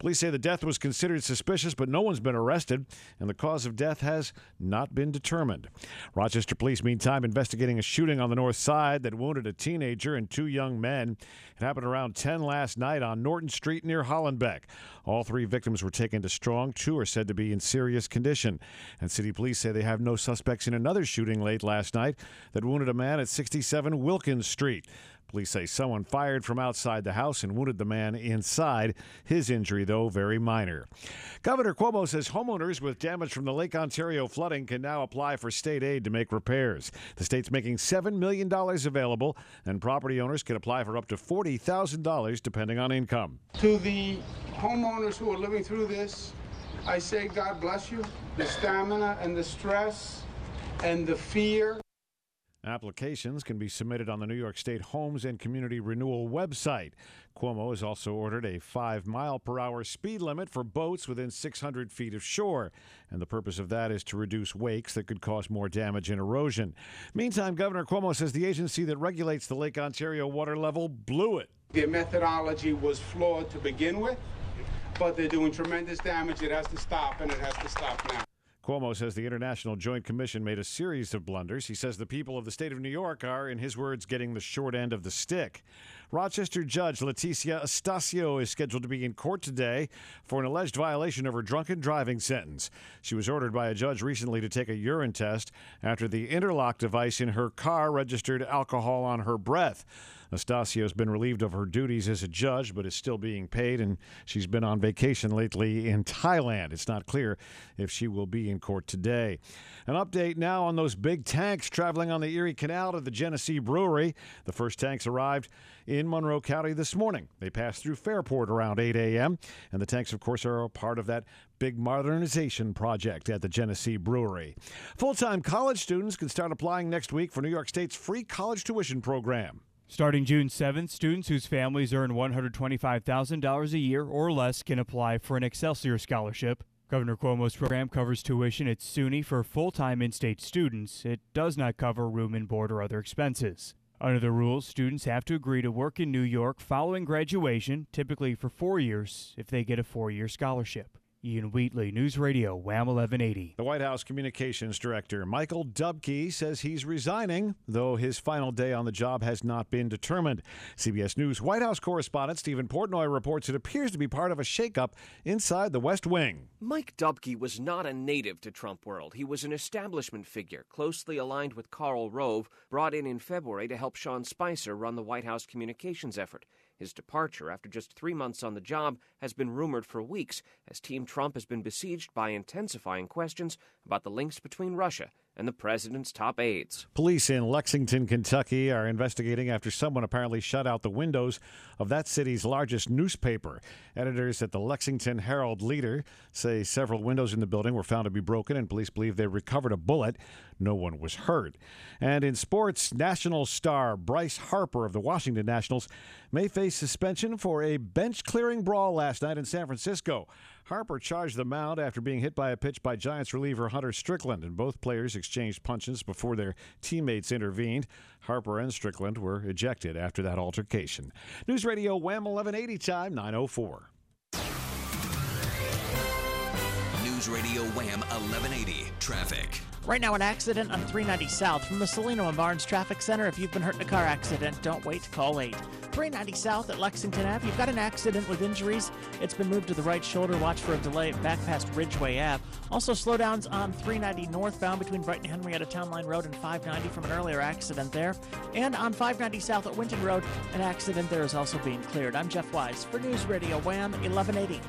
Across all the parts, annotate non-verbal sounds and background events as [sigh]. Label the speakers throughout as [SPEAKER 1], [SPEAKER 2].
[SPEAKER 1] Police say the death was considered suspicious, but no one's been arrested, and the cause of death has not been determined. Rochester police, meantime, investigating a shooting on the north side that wounded a teenager and two young men. It happened around 10 last night on Norton Street near Hollenbeck. All three victims were taken to Strong. Two are said to be in serious condition. And city police say they have no suspects in another shooting late last night that wounded a man at 67 Wilkins Street. Police say someone fired from outside the house and wounded the man inside. His injury, though, very minor. Governor Cuomo says homeowners with damage from the Lake Ontario flooding can now apply for state aid to make repairs. The state's making $7 million available, and property owners can apply for up to $40,000 depending on income.
[SPEAKER 2] To the homeowners who are living through this, I say God bless you. The stamina and the stress and the fear.
[SPEAKER 1] Applications can be submitted on the New York State Homes and Community Renewal website. Cuomo has also ordered a five mile per hour speed limit for boats within 600 feet of shore. And the purpose of that is to reduce wakes that could cause more damage and erosion. Meantime, Governor Cuomo says the agency that regulates the Lake Ontario water level blew it.
[SPEAKER 2] Their methodology was flawed to begin with, but they're doing tremendous damage. It has to stop, and it has to stop now.
[SPEAKER 1] Cuomo says the International Joint Commission made a series of blunders. He says the people of the state of New York are, in his words, getting the short end of the stick. Rochester Judge Leticia Estacio is scheduled to be in court today for an alleged violation of her drunken driving sentence. She was ordered by a judge recently to take a urine test after the interlock device in her car registered alcohol on her breath. Estacio has been relieved of her duties as a judge, but is still being paid, and she's been on vacation lately in Thailand. It's not clear if she will be in court today. An update now on those big tanks traveling on the Erie Canal to the Genesee Brewery. The first tanks arrived in Monroe County this morning. They passed through Fairport around 8 a.m., and the tanks, of course, are a part of that big modernization project at the Genesee Brewery. Full time college students can start applying next week for New York State's free college tuition program.
[SPEAKER 3] Starting June 7th, students whose families earn $125,000 a year or less can apply for an Excelsior Scholarship. Governor Cuomo's program covers tuition at SUNY for full time in state students. It does not cover room and board or other expenses. Under the rules, students have to agree to work in New York following graduation, typically for four years, if they get a four year scholarship. Ian Wheatley, News Radio, WHAM 1180.
[SPEAKER 1] The White House Communications Director, Michael Dubke, says he's resigning, though his final day on the job has not been determined. CBS News White House correspondent Stephen Portnoy reports it appears to be part of a shakeup inside the West Wing.
[SPEAKER 4] Mike Dubke was not a native to Trump world. He was an establishment figure, closely aligned with Karl Rove, brought in in February to help Sean Spicer run the White House communications effort. His departure after just three months on the job has been rumored for weeks as Team Trump has been besieged by intensifying questions about the links between Russia and the president's top aides.
[SPEAKER 1] Police in Lexington, Kentucky are investigating after someone apparently shut out the windows of that city's largest newspaper. Editors at the Lexington Herald Leader say several windows in the building were found to be broken, and police believe they recovered a bullet. No one was hurt. And in sports, national star Bryce Harper of the Washington Nationals may face suspension for a bench clearing brawl last night in San Francisco. Harper charged the mound after being hit by a pitch by Giants reliever Hunter Strickland, and both players exchanged punches before their teammates intervened. Harper and Strickland were ejected after that altercation. News Radio Wham 1180 time 904.
[SPEAKER 5] News Radio Wham 1180 traffic.
[SPEAKER 6] Right now, an accident on 390 South from the Cellino and Barnes Traffic Center. If you've been hurt in a car accident, don't wait to call 8. 390 South at Lexington Ave. You've got an accident with injuries. It's been moved to the right shoulder. Watch for a delay back past Ridgeway Ave. Also, slowdowns on 390 northbound between Brighton Henrietta Town Line Road and 590 from an earlier accident there. And on 590 South at Winton Road, an accident there is also being cleared. I'm Jeff Wise for News Radio Wham 1180.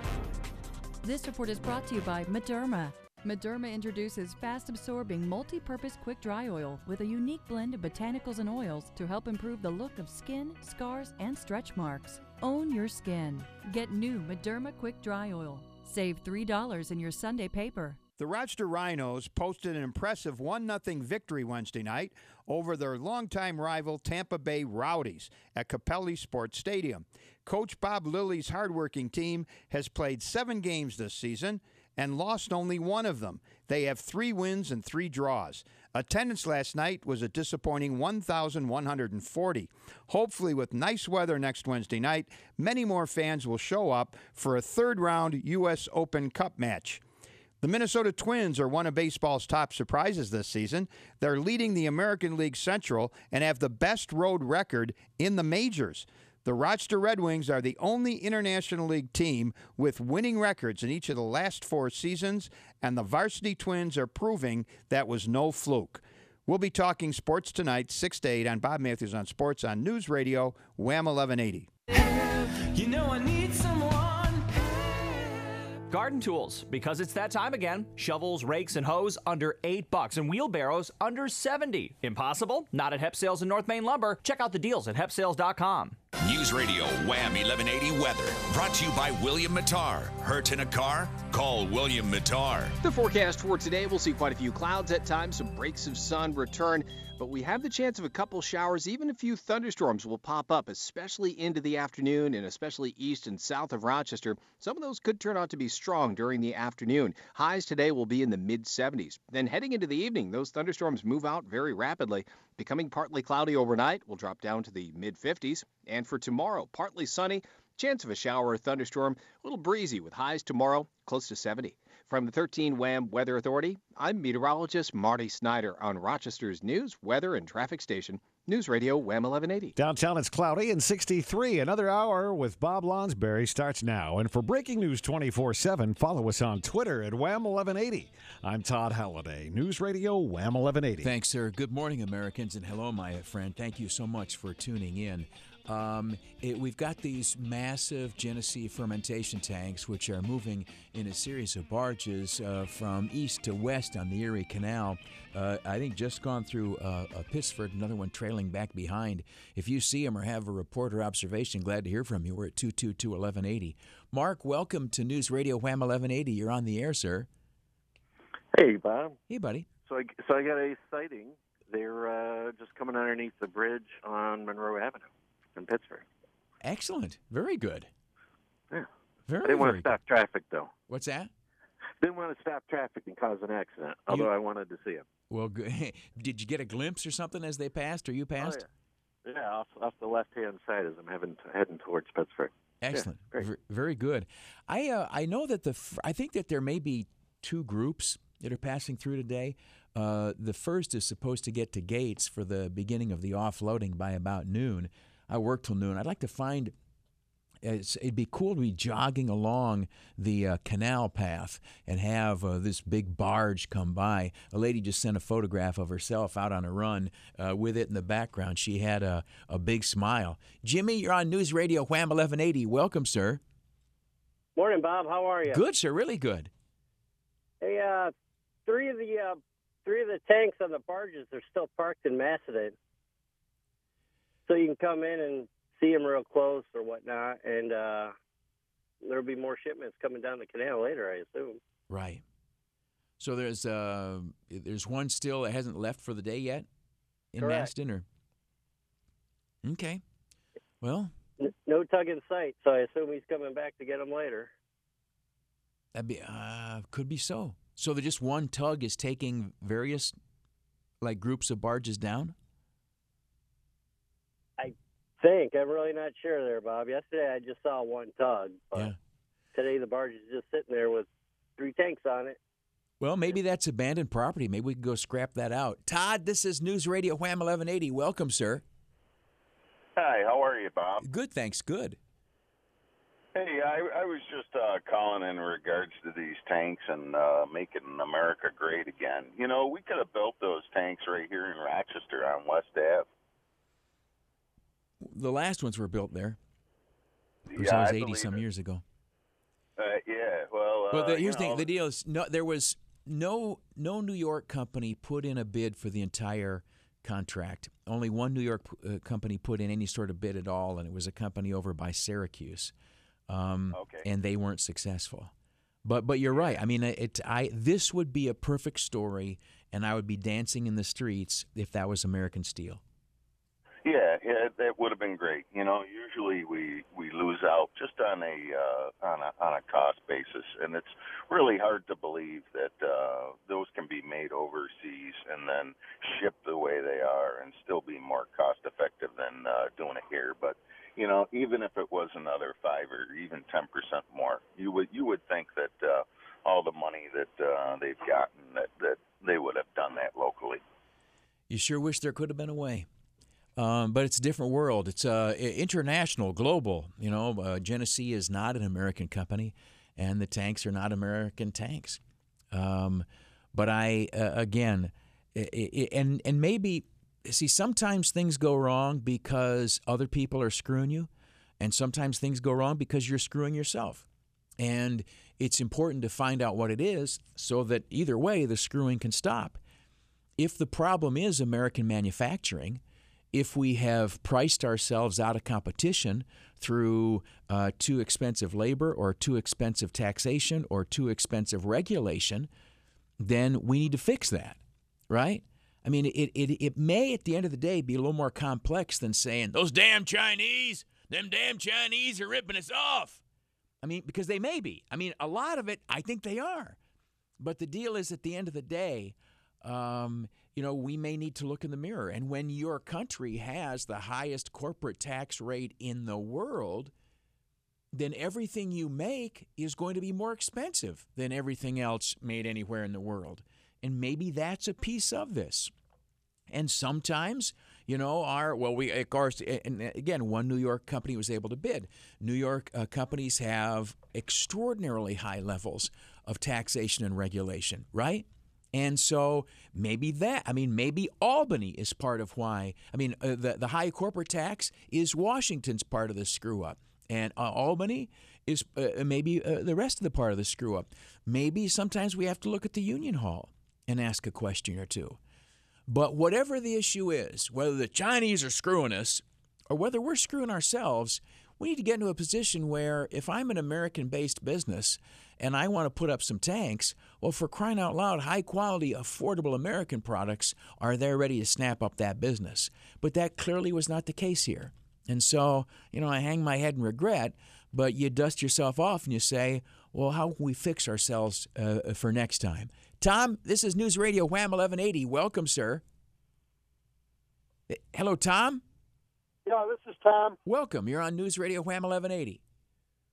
[SPEAKER 7] This report is brought to you by Mederma. Mederma introduces fast absorbing multi purpose quick dry oil with a unique blend of botanicals and oils to help improve the look of skin, scars, and stretch marks. Own your skin. Get new Mederma Quick Dry Oil. Save $3 in your Sunday paper.
[SPEAKER 8] The Rochester Rhinos posted an impressive 1 0 victory Wednesday night over their longtime rival Tampa Bay Rowdies at Capelli Sports Stadium. Coach Bob Lilley's hardworking team has played seven games this season and lost only one of them. They have three wins and three draws. Attendance last night was a disappointing 1,140. Hopefully, with nice weather next Wednesday night, many more fans will show up for a third round U.S. Open Cup match. The Minnesota Twins are one of baseball's top surprises this season. They're leading the American League Central and have the best road record in the majors. The Rochester Red Wings are the only International League team with winning records in each of the last four seasons, and the Varsity Twins are proving that was no fluke. We'll be talking sports tonight, 6 to 8 on Bob Matthews on Sports on News Radio, Wham 1180.
[SPEAKER 9] You know.
[SPEAKER 10] Garden tools, because it's that time again. Shovels, rakes, and hoes under 8 bucks and wheelbarrows under 70. Impossible? Not at Hep Sales and North Main Lumber. Check out the deals at hepsales.com.
[SPEAKER 5] News Radio Wham 1180 Weather. Brought to you by William Matar. Hurt in a car? Call William Matar.
[SPEAKER 11] The forecast for today, we'll see quite a few clouds at times, some breaks of sun return, but we have the chance of a couple showers, even a few thunderstorms will pop up, especially into the afternoon and especially east and south of Rochester. Some of those could turn out to be strong during the afternoon. Highs today will be in the mid 70s. Then heading into the evening, those thunderstorms move out very rapidly, becoming partly cloudy overnight, will drop down to the mid 50s. And for tomorrow, partly sunny, chance of a shower or thunderstorm, a little breezy with highs tomorrow close to 70. From the 13 WHAM Weather Authority, I'm meteorologist Marty Snyder on Rochester's news, weather, and traffic station, News Radio WHAM 1180.
[SPEAKER 1] Downtown it's cloudy and 63. Another hour with Bob Lonsberry starts now. And for breaking news 24 7, follow us on Twitter at Wham 1180. I'm Todd Halliday, News Radio Wham 1180.
[SPEAKER 12] Thanks, sir. Good morning, Americans, and hello, my friend. Thank you so much for tuning in. Um, it, we've got these massive Genesee fermentation tanks, which are moving in a series of barges uh, from east to west on the Erie Canal. Uh, I think just gone through uh, Pittsford, another one trailing back behind. If you see them or have a report or observation, glad to hear from you. We're at 222 1180. Mark, welcome to News Radio Wham 1180. You're on the air, sir.
[SPEAKER 13] Hey, Bob.
[SPEAKER 12] Hey, buddy.
[SPEAKER 13] So I, so I got a sighting. They're uh, just coming underneath the bridge on Monroe Avenue in Pittsford.
[SPEAKER 12] Excellent. Very good.
[SPEAKER 13] Yeah.
[SPEAKER 12] Very,
[SPEAKER 13] I didn't want to stop traffic, though.
[SPEAKER 12] What's that?
[SPEAKER 13] Didn't want to stop traffic and cause an accident, although I wanted to see him.
[SPEAKER 12] Well, good. [laughs] did you get a glimpse or something as they passed, or you passed?
[SPEAKER 13] Oh, yeah. yeah, off, off the left-hand side as I'm heading, heading towards Pittsford.
[SPEAKER 12] Excellent.
[SPEAKER 13] Yeah,
[SPEAKER 12] V- very good. I uh, I know that the f- I think that there may be two groups that are passing through today. Uh, the first is supposed to get to Gates for the beginning of the offloading by about noon. I work till noon. I'd like to find. It's, it'd be cool to be jogging along the uh, canal path and have uh, this big barge come by. A lady just sent a photograph of herself out on a run uh, with it in the background. She had a, a big smile. Jimmy, you're on News Radio Wham 1180. Welcome, sir.
[SPEAKER 14] Morning, Bob. How are you?
[SPEAKER 12] Good, sir. Really good.
[SPEAKER 14] Hey, uh, three of the uh, three of the tanks on the barges are still parked in Macedon, so you can come in and see them real close or whatnot, and uh, there'll be more shipments coming down the canal later, I assume.
[SPEAKER 12] Right. So there's uh there's one still that hasn't left for the day yet in
[SPEAKER 14] Correct.
[SPEAKER 12] Macedon, or okay. Well,
[SPEAKER 14] No tug in sight, so I assume he's coming back to get them later.
[SPEAKER 12] That'd be uh, could be so. So just one tug is taking various like groups of barges down.
[SPEAKER 14] I think I'm really not sure there, Bob. Yesterday I just saw one tug, but
[SPEAKER 12] Yeah.
[SPEAKER 14] today the barge is just sitting there with three tanks on it.
[SPEAKER 12] Well, maybe that's abandoned property. Maybe we can go scrap that out. Todd, this is News Radio Wham 1180. Welcome, sir.
[SPEAKER 15] Hi, how are you, Bob?
[SPEAKER 12] Good, thanks. Good.
[SPEAKER 15] Hey, I, I was just uh, calling in regards to these tanks and uh, making America great again. You know, we could have built those tanks right here in Rochester on West Ave.
[SPEAKER 12] The last ones were built there. Of
[SPEAKER 15] Yeah,
[SPEAKER 12] was
[SPEAKER 15] I
[SPEAKER 12] 80
[SPEAKER 15] believe
[SPEAKER 12] some
[SPEAKER 15] it.
[SPEAKER 12] years ago.
[SPEAKER 15] Uh, yeah, well, uh,
[SPEAKER 12] Well, the, here's the
[SPEAKER 15] know.
[SPEAKER 12] The deal is no. There was no no New York company put in a bid for the entire contract. Only one New York uh, company put in any sort of bid at all, and it was a company over by Syracuse. Um,
[SPEAKER 15] Okay.
[SPEAKER 12] And they weren't successful. But but you're right. I mean, it. I this would be a perfect story, and I would be dancing in the streets if that was American Steel.
[SPEAKER 15] Yeah, that would have been great. You know, usually we we lose out just on a uh, on a on a cost basis, and it's really hard to believe that uh, those can be made overseas and then shipped the way they are and still be more cost effective than uh, doing it here. But you know, even if it was another five or even ten percent more, you would you would think that uh, all the money that uh, they've gotten that that they would have done that locally.
[SPEAKER 12] You sure wish there could have been a way. Um, but it's a different world. It's uh, international, global. You know, uh, Genesee is not an American company, and the tanks are not American tanks. Um, but I, uh, again, it, it, and and maybe see sometimes things go wrong because other people are screwing you, and sometimes things go wrong because you're screwing yourself. And it's important to find out what it is so that either way the screwing can stop. If the problem is American manufacturing if we have priced ourselves out of competition through uh, too expensive labor or too expensive taxation or too expensive regulation, then we need to fix that, right? I mean, it, it, it may at the end of the day be a little more complex than saying, those damn Chinese, them damn Chinese are ripping us off. I mean, because they may be. I mean, a lot of it, I think they are. But the deal is at the end of the day, um, you know, we may need to look in the mirror. And when your country has the highest corporate tax rate in the world, then everything you make is going to be more expensive than everything else made anywhere in the world. And maybe that's a piece of this. And sometimes, you know, our, well, we, of course, and again, one New York company was able to bid. New York uh, companies have extraordinarily high levels of taxation and regulation, right? And so maybe that, I mean, maybe Albany is part of why. I mean, uh, the, the high corporate tax is Washington's part of the screw up. And uh, Albany is uh, maybe uh, the rest of the part of the screw up. Maybe sometimes we have to look at the Union Hall and ask a question or two. But whatever the issue is, whether the Chinese are screwing us or whether we're screwing ourselves, we need to get into a position where if I'm an American based business and I want to put up some tanks, well, for crying out loud, high quality, affordable American products are there ready to snap up that business. But that clearly was not the case here. And so, you know, I hang my head in regret, but you dust yourself off and you say, well, how can we fix ourselves uh, for next time? Tom, this is News Radio Wham 1180. Welcome, sir. Hello, Tom.
[SPEAKER 16] Yeah, this is Tom.
[SPEAKER 12] Welcome. You're on News Radio Wham 1180.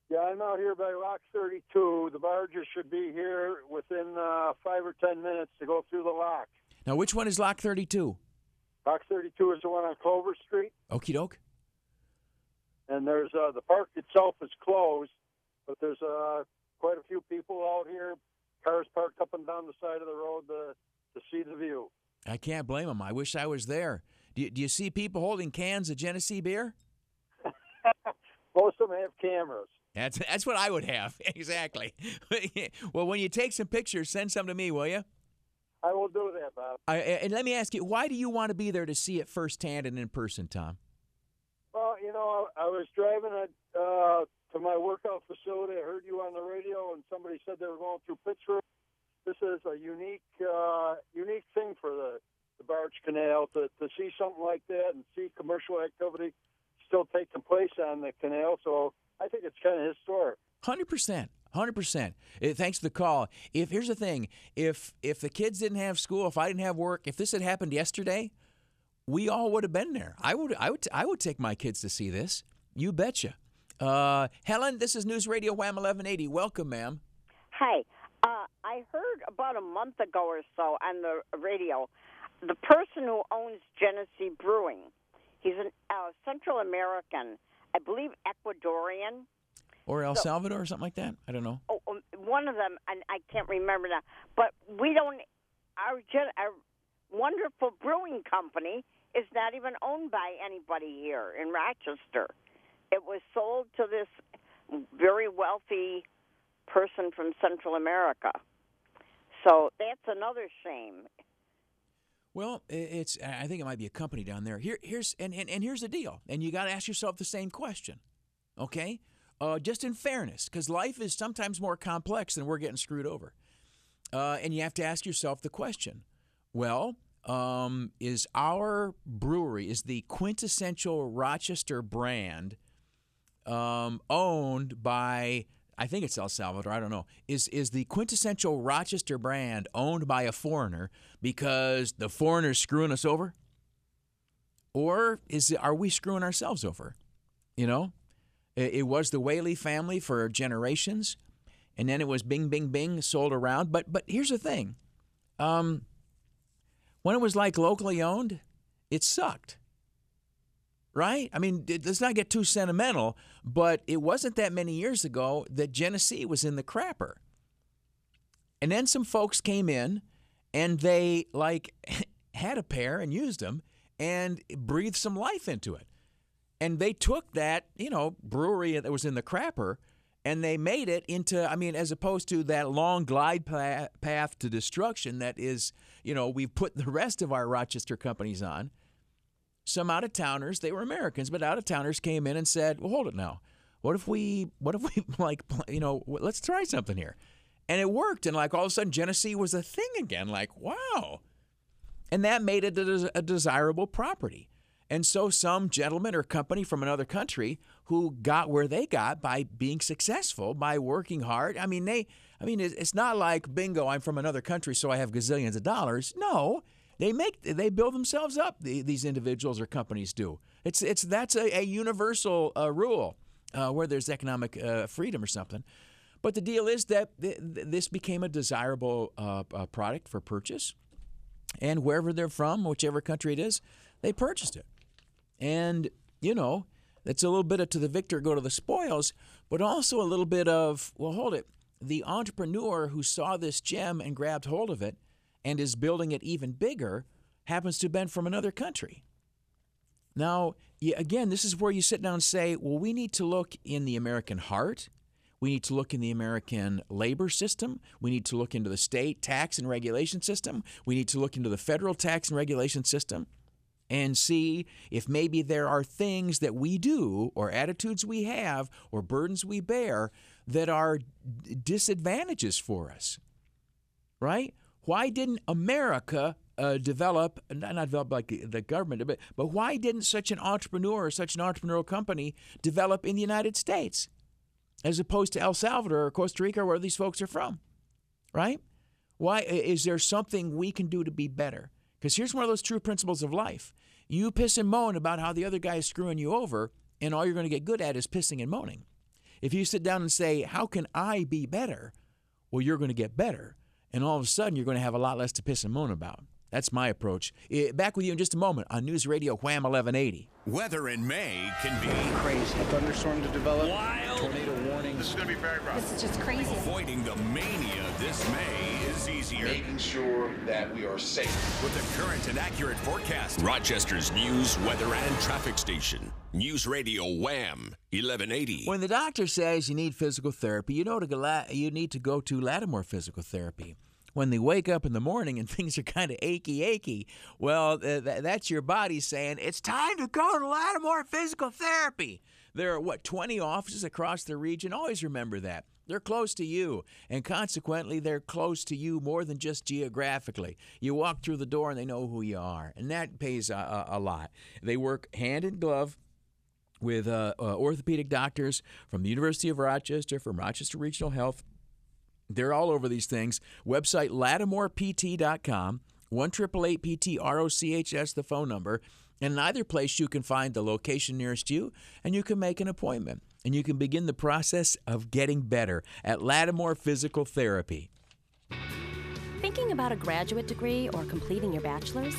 [SPEAKER 16] Yeah, I'm out here by Lock 32. The barges should be here within uh, five or ten minutes to go through the lock.
[SPEAKER 12] Now, which one is Lock 32?
[SPEAKER 16] Lock 32 is the one on Clover Street.
[SPEAKER 12] Okie doke.
[SPEAKER 16] And there's uh, the park itself is closed, but there's uh, quite a few people out here, cars parked up and down the side of the road to, to see the view.
[SPEAKER 12] I can't blame them. I wish I was there. Do you, do you see people holding cans of Genesee beer? [laughs]
[SPEAKER 16] Most of them have cameras.
[SPEAKER 12] That's that's what I would have [laughs] exactly. [laughs] well, when you take some pictures, send some to me, will you?
[SPEAKER 16] I will do that, Bob.
[SPEAKER 12] I, and let me ask you, why do you want to be there to see it firsthand and in person, Tom?
[SPEAKER 16] Well, you know, I, I was driving a, uh, to my workout facility. I heard you on the radio, and somebody said they were going through Pittsford. This is a unique, uh, unique thing for the the Barge Canal to to see something like that and see commercial activity still taking place on the canal. So I think it's kind of historic.
[SPEAKER 12] Hundred percent. Hundred percent. Eh, thanks for the call. If here's the thing, if if the kids didn't have school, if I didn't have work, if this had happened yesterday, we all would have been there. I would I would I would take my kids to see this. You betcha. Uh, Helen, this is News Radio Wham 1180. Welcome, ma'am.
[SPEAKER 17] Hi. Uh, I heard about a month ago or so on the radio, the person who owns Genesee Brewing. He's a uh, Central American I believe Ecuadorian.
[SPEAKER 12] Or El
[SPEAKER 17] So-
[SPEAKER 12] Salvador or something like that. I don't know.
[SPEAKER 17] Oh, um, one of them, and I can't remember now. But we don't. Our, gen- our wonderful brewing company is not even owned by anybody here in Rochester. It was sold to this very wealthy person from Central America. So that's another shame.
[SPEAKER 12] Well, it's I think it might be a company down there. Here here's and, and, and here's the deal. And you got to ask yourself the same question. Okay? Uh, just in fairness, because life is sometimes more complex than we're getting screwed over. Uh, and you have to ask yourself the question well, um, is our brewery, is the quintessential Rochester brand um, owned by I think it's El Salvador, I don't know, is is the quintessential Rochester brand owned by a foreigner because the foreigner's screwing us over? Or is are we screwing ourselves over? You know, it, it was the Whaley family for generations, and then it was Bing Bing Bing sold around. But but here's the thing, um, when it was like locally owned, it sucked right? I mean, let's not get too sentimental, but it wasn't that many years ago that Genesee was in the crapper. And then some folks came in and they like [laughs] had a pair and used them and breathed some life into it. And they took that, you know, brewery that was in the crapper and they made it into, I mean, as opposed to that long glide path to destruction that is, you know, we've put the rest of our Rochester companies on some out of towners, they were Americans, but out of towners came in and said, "Well, hold it now. What if we what if we [laughs] like you know, let's try something here." And it worked and like all of a sudden Genesee was a thing again, like, "Wow." And that made it a, a desirable property. And so some gentleman or company from another country who got where they got by being successful, by working hard. I mean, they I mean, it's not like bingo, I'm from another country so I have gazillions of dollars. No, they make they build themselves up. These individuals or companies do. It's it's that's a, a universal uh, rule uh, where there's economic uh, freedom or something. But the deal is that th- this became a desirable uh, uh, product for purchase, and wherever they're from, whichever country it is, they purchased it. And you know, it's a little bit of to the victor go to the spoils, but also a little bit of well, hold it. The entrepreneur who saw this gem and grabbed hold of it and is building it even bigger happens to have been from another country. Now, again, this is where you sit down and say, well, we need to look in the American heart. We need to look in the American labor system. We need to look into the state tax and regulation system. We need to look into the federal tax and regulation system and see if maybe there are things that we do or attitudes we have or burdens we bear that are disadvantages for us. Right? Why didn't America uh, develop, not develop like the government, but, but why didn't such an entrepreneur or such an entrepreneurial company develop in the United States as opposed to El Salvador or Costa Rica, where these folks are from? Right? Why is there something we can do to be better? Because here's one of those true principles of life. You piss and moan about how the other guy is screwing you over, and all you're going to get good at is pissing and moaning. If you sit down and say, How can I be better? Well, you're going to get better and all of a sudden you're going to have a lot less to piss and moan about. That's my approach. Back with you in just a moment on News Radio Wham 1180.
[SPEAKER 5] Weather in May can be
[SPEAKER 18] crazy. A thunderstorm to develop.
[SPEAKER 5] Wild.
[SPEAKER 18] Tornado warning.
[SPEAKER 19] This is going to be very rough.
[SPEAKER 20] This is just crazy.
[SPEAKER 5] Avoiding the mania this May is easier.
[SPEAKER 19] Making sure that we are safe.
[SPEAKER 5] With the current and accurate forecast. Rochester's news, weather, and traffic station. News Radio Wham 1180.
[SPEAKER 12] When the doctor says you need physical therapy, you know to go, you need to go to Lattimore Physical Therapy when they wake up in the morning and [laughs] things are kind of achy, achy, well, th- that's your body saying, it's time to go to Lattimore Physical Therapy. There are, what, 20 offices across the region? Always remember that. They're close to you, and consequently, they're close to you more than just geographically. You walk through the door and they know who you are, and that pays a, a, a lot. They work hand in glove with uh, uh, orthopedic doctors from the University of Rochester, from Rochester Regional Health, they're all over these things. Website lattimorept.com, 1 pt ROCHS, the phone number. And in either place, you can find the location nearest you and you can make an appointment. And you can begin the process of getting better at Lattimore Physical Therapy.
[SPEAKER 21] Thinking about a graduate degree or completing your bachelor's?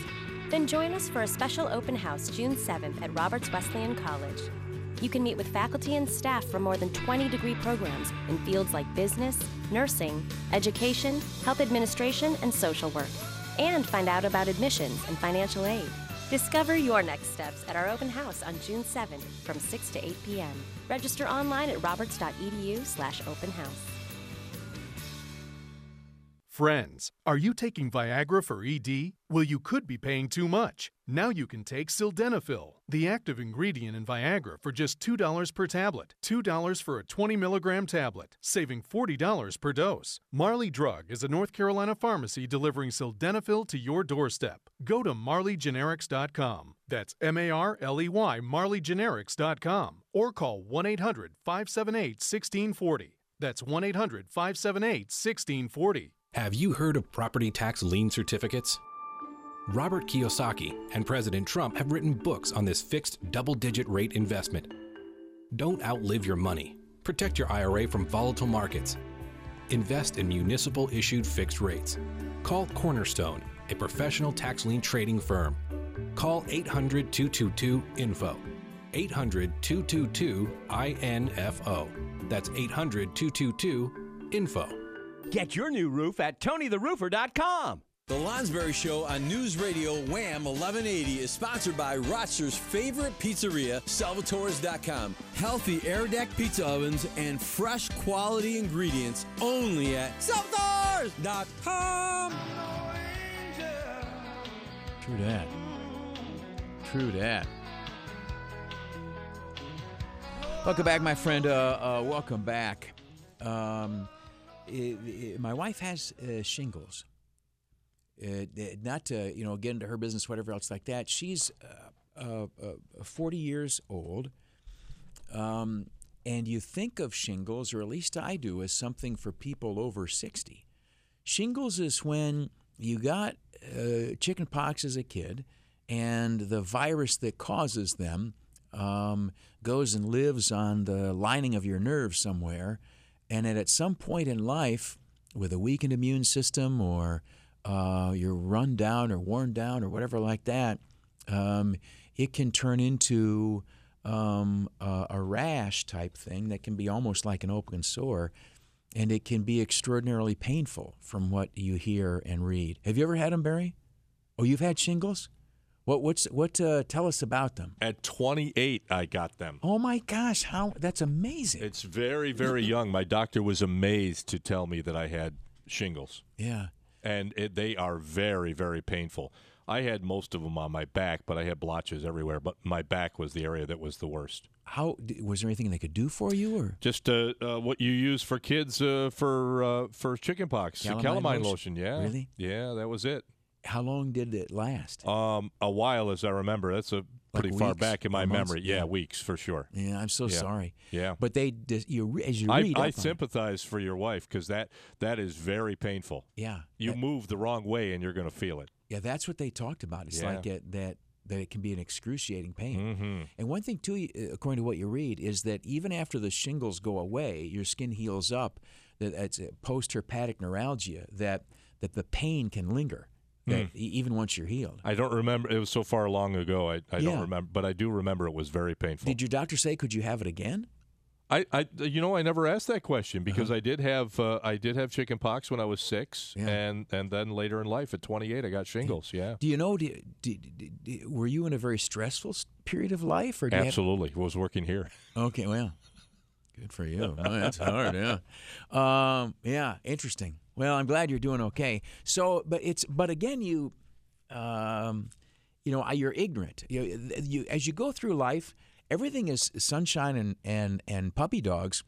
[SPEAKER 21] Then join us for a special open house June 7th at Roberts Wesleyan College. You can meet with faculty and staff from more than 20 degree programs in fields like business, nursing, education, health administration, and social work, and find out about admissions and financial aid. Discover your next steps at our open house on June 7th from 6 to 8 p.m. Register online at roberts.edu slash open house.
[SPEAKER 22] Friends, are you taking Viagra for ED? Well, you could be paying too much. Now you can take Sildenafil, the active ingredient in Viagra, for just $2 per tablet. $2 for a 20 milligram tablet, saving $40 per dose. Marley Drug is a North Carolina pharmacy delivering Sildenafil to your doorstep. Go to marleygenerics.com. That's M A R L E Y, marleygenerics.com, or call 1 800 578 1640. That's 1 800 578 1640.
[SPEAKER 20] Have you heard of property tax lien certificates? Robert Kiyosaki and President Trump have written books on this fixed double digit rate investment. Don't outlive your money. Protect your IRA from volatile markets. Invest in municipal issued fixed rates. Call Cornerstone, a professional tax lien trading firm. Call 800 222 INFO. 800 222 INFO. That's 800 222 INFO.
[SPEAKER 23] Get your new roof at TonyTheRoofer.com.
[SPEAKER 24] The Lonsberry Show on News Radio Wham 1180 is sponsored by Rochester's favorite pizzeria, Salvatore's.com. Healthy air deck pizza ovens and fresh quality ingredients only at Salvatore's.com.
[SPEAKER 12] True that. True that. Welcome back, my friend. Uh, uh, welcome back. Um, i- i- my wife has uh, shingles. Uh, not to you know get into her business, whatever else like that. She's uh, uh, uh, 40 years old, um, and you think of shingles, or at least I do, as something for people over 60. Shingles is when you got uh, chicken pox as a kid, and the virus that causes them um, goes and lives on the lining of your nerves somewhere, and at some point in life, with a weakened immune system or uh, you're run down or worn down or whatever like that, um, it can turn into um, a, a rash type thing that can be almost like an open sore, and it can be extraordinarily painful from what you hear and read. Have you ever had them, Barry? Oh, you've had shingles. What? What's what? Uh, tell us about them.
[SPEAKER 25] At 28, I got them.
[SPEAKER 12] Oh my gosh, how that's amazing.
[SPEAKER 25] It's very, very young. My doctor was amazed to tell me that I had shingles.
[SPEAKER 12] Yeah.
[SPEAKER 25] And it, they are very, very painful. I had most of them on my back, but I had blotches everywhere. But my back was the area that was the worst.
[SPEAKER 12] How was there anything they could do for you, or
[SPEAKER 25] Just uh, uh, what you use for kids uh, for uh, for chickenpox,
[SPEAKER 12] Calamine
[SPEAKER 25] calamine
[SPEAKER 12] lotion?
[SPEAKER 25] lotion. Yeah,
[SPEAKER 12] Really?
[SPEAKER 25] Yeah, that was it.
[SPEAKER 12] how long did it last?
[SPEAKER 25] Um, a while, as I remember. That's a pretty far back in my memory. Yeah,
[SPEAKER 12] Yeah.
[SPEAKER 25] weeks for sure.
[SPEAKER 12] Yeah, I'm so
[SPEAKER 25] Yeah.
[SPEAKER 12] sorry.
[SPEAKER 25] Yeah.
[SPEAKER 12] But they, you as you read,
[SPEAKER 25] I
[SPEAKER 12] it-
[SPEAKER 25] sympathize for your wife because that that is very painful.
[SPEAKER 12] Yeah.
[SPEAKER 25] You move the wrong way and you're going to feel it.
[SPEAKER 12] Yeah, that's what they talked about. It's
[SPEAKER 25] Yeah.
[SPEAKER 12] like it, that that it can be an excruciating pain.
[SPEAKER 25] Mhm.
[SPEAKER 12] And one thing too, uh, according to what you read, is that even after the shingles go away, your skin heals up. That it's uh, post-herpetic neuralgia. That that the pain can linger, that
[SPEAKER 25] Mm.
[SPEAKER 12] even once you're healed.
[SPEAKER 25] I don't remember. It was so far long ago. I, I
[SPEAKER 12] Yeah.
[SPEAKER 25] don't remember, but I do remember it was very painful.
[SPEAKER 12] Did your doctor say could you have it again?
[SPEAKER 25] I, I, you know, I never asked that question
[SPEAKER 12] Uh-huh.
[SPEAKER 25] because I did have, uh, I did have chicken pox when I was six, and and then later in life at 28, I got shingles. Yeah,
[SPEAKER 12] Do you know? Do, do, do, do- were you in a very stressful period of life, or you have-
[SPEAKER 25] absolutely. was working here.
[SPEAKER 12] Okay, well, good for you. Boy, that's hard, yeah. Um, yeah, interesting. Well, I'm glad you're doing okay. So, but it's but again, you, um, you know, you're ignorant. You, you as you go through life, everything is sunshine and and and puppy dogs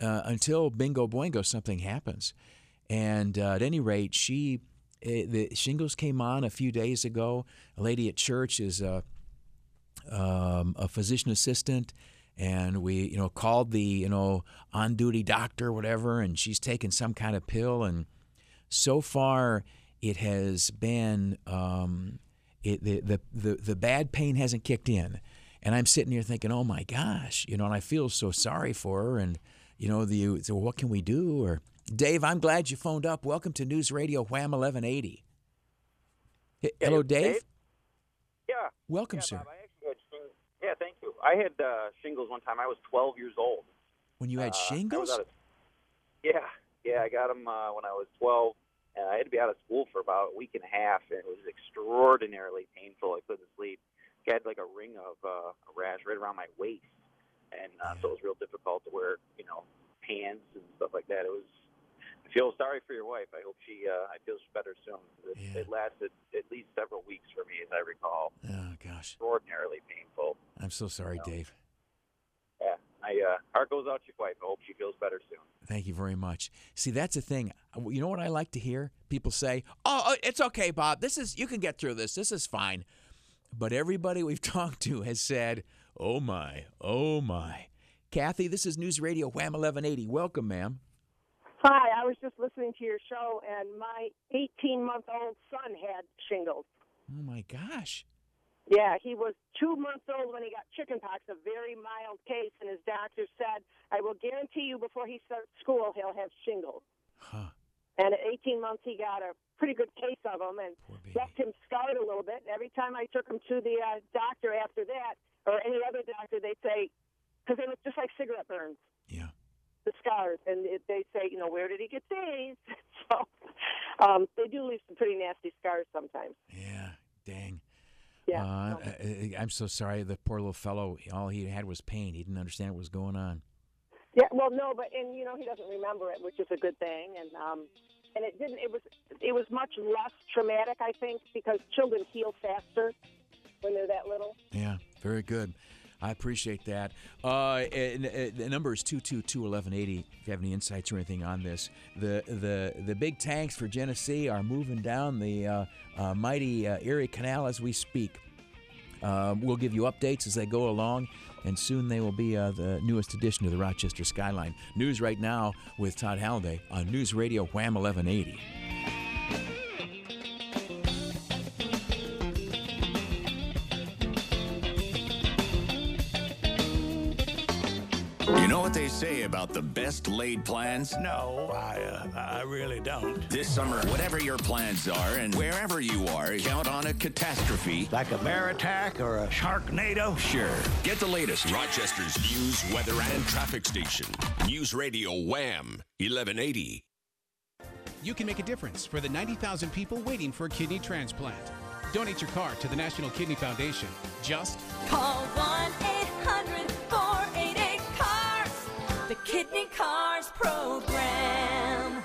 [SPEAKER 12] uh, until bingo boingo something happens. And uh, at any rate, she. eh, the shingles came on a few days ago. A lady at church is uh, um, a physician assistant, and we, you know, called the, you know, on-duty doctor, whatever, and she's taken some kind of pill, and so far it has been, um, it, the, the the the bad pain hasn't kicked in, and I'm sitting here thinking, oh my gosh, you know, and I feel so sorry for her, and you know, the so what can we do? Or Dave, I'm glad you phoned up. Welcome to News Radio Wham 1180. Hey, hello, Dave.
[SPEAKER 26] Yeah.
[SPEAKER 12] Welcome,
[SPEAKER 26] yeah,
[SPEAKER 12] sir.
[SPEAKER 26] Bob, I actually had shing- yeah, thank you. I had uh, shingles one time. I was 12 years old.
[SPEAKER 12] When you had
[SPEAKER 26] Uh,
[SPEAKER 12] shingles?
[SPEAKER 26] of- yeah, yeah. I got them uh, when I was 12. And I had to be out of school for about a week and a half, and it was extraordinarily painful. I couldn't sleep. I had like a ring of uh, a rash right around my waist, and uh, so it was real difficult to wear, you know, pants and stuff like that. It was. I feel sorry for your wife. I hope she. Uh, I feel she's better soon. It, it lasted at least several weeks for me, as I recall.
[SPEAKER 12] Oh gosh,
[SPEAKER 26] extraordinarily painful.
[SPEAKER 12] I'm so sorry, Dave.
[SPEAKER 26] Yeah, I uh, heart goes out to your wife. I hope she feels better soon.
[SPEAKER 12] Thank you very much. See, that's the thing. You know what I like to hear? People say, "Oh, oh, it's okay, Bob. This is you can get through this. This is fine." But everybody we've [laughs] talked to has said, "Oh my, oh my." Kathy, this is News Radio Wham 1180. Welcome, ma'am.
[SPEAKER 27] Hi, I was just listening to your show, and my 18 month old son had shingles.
[SPEAKER 12] Oh my gosh.
[SPEAKER 27] Yeah, he was two months old when he got chickenpox, a very mild case, and his doctor said, I will guarantee you before he starts school, he'll have shingles.
[SPEAKER 12] Huh.
[SPEAKER 27] And at 18 months, he got a pretty good case of them and left him scarred a little bit. And every time I took him to the uh, doctor after that, or any other doctor, they'd say, because they look just like cigarette burns.
[SPEAKER 12] Yeah.
[SPEAKER 27] The scars. And it, they say, you know, where did he get these? [laughs] so um, they do leave some pretty nasty scars sometimes.
[SPEAKER 12] Yeah. Dang.
[SPEAKER 27] Yeah.
[SPEAKER 12] Uh, I, I'm so sorry. The poor little fellow, all he had was pain. He didn't understand what was going on.
[SPEAKER 27] Yeah, well, no, but and you know he doesn't remember it, which is a good thing, and um, and it didn't. It was it was much less traumatic, I think, because children heal faster when they're that little.
[SPEAKER 12] Yeah, very good. I appreciate that. Uh, and, uh, the number is 222-1180 if you have any insights or anything on this. The the the big tanks for Genesee are moving down the uh, uh, mighty uh, Erie Canal as we speak. Um, we'll give you updates as they go along, and soon they will be uh, the newest addition to the Rochester skyline. News right now with Todd Halliday on News Radio Wham 1180.
[SPEAKER 5] Say about the best laid plans?
[SPEAKER 28] No, I, uh, I really don't.
[SPEAKER 5] This summer, whatever your plans are and wherever you are, count on a catastrophe.
[SPEAKER 28] Like a bear attack or a sharknado?
[SPEAKER 5] Sure. Get the latest Rochester's news, weather, and traffic station. News Radio Wham 1180.
[SPEAKER 29] You can make a difference for the 90,000 people waiting for a kidney transplant. Donate your car to the National Kidney Foundation. Just
[SPEAKER 30] Call 1 800 Kidney Cars Program.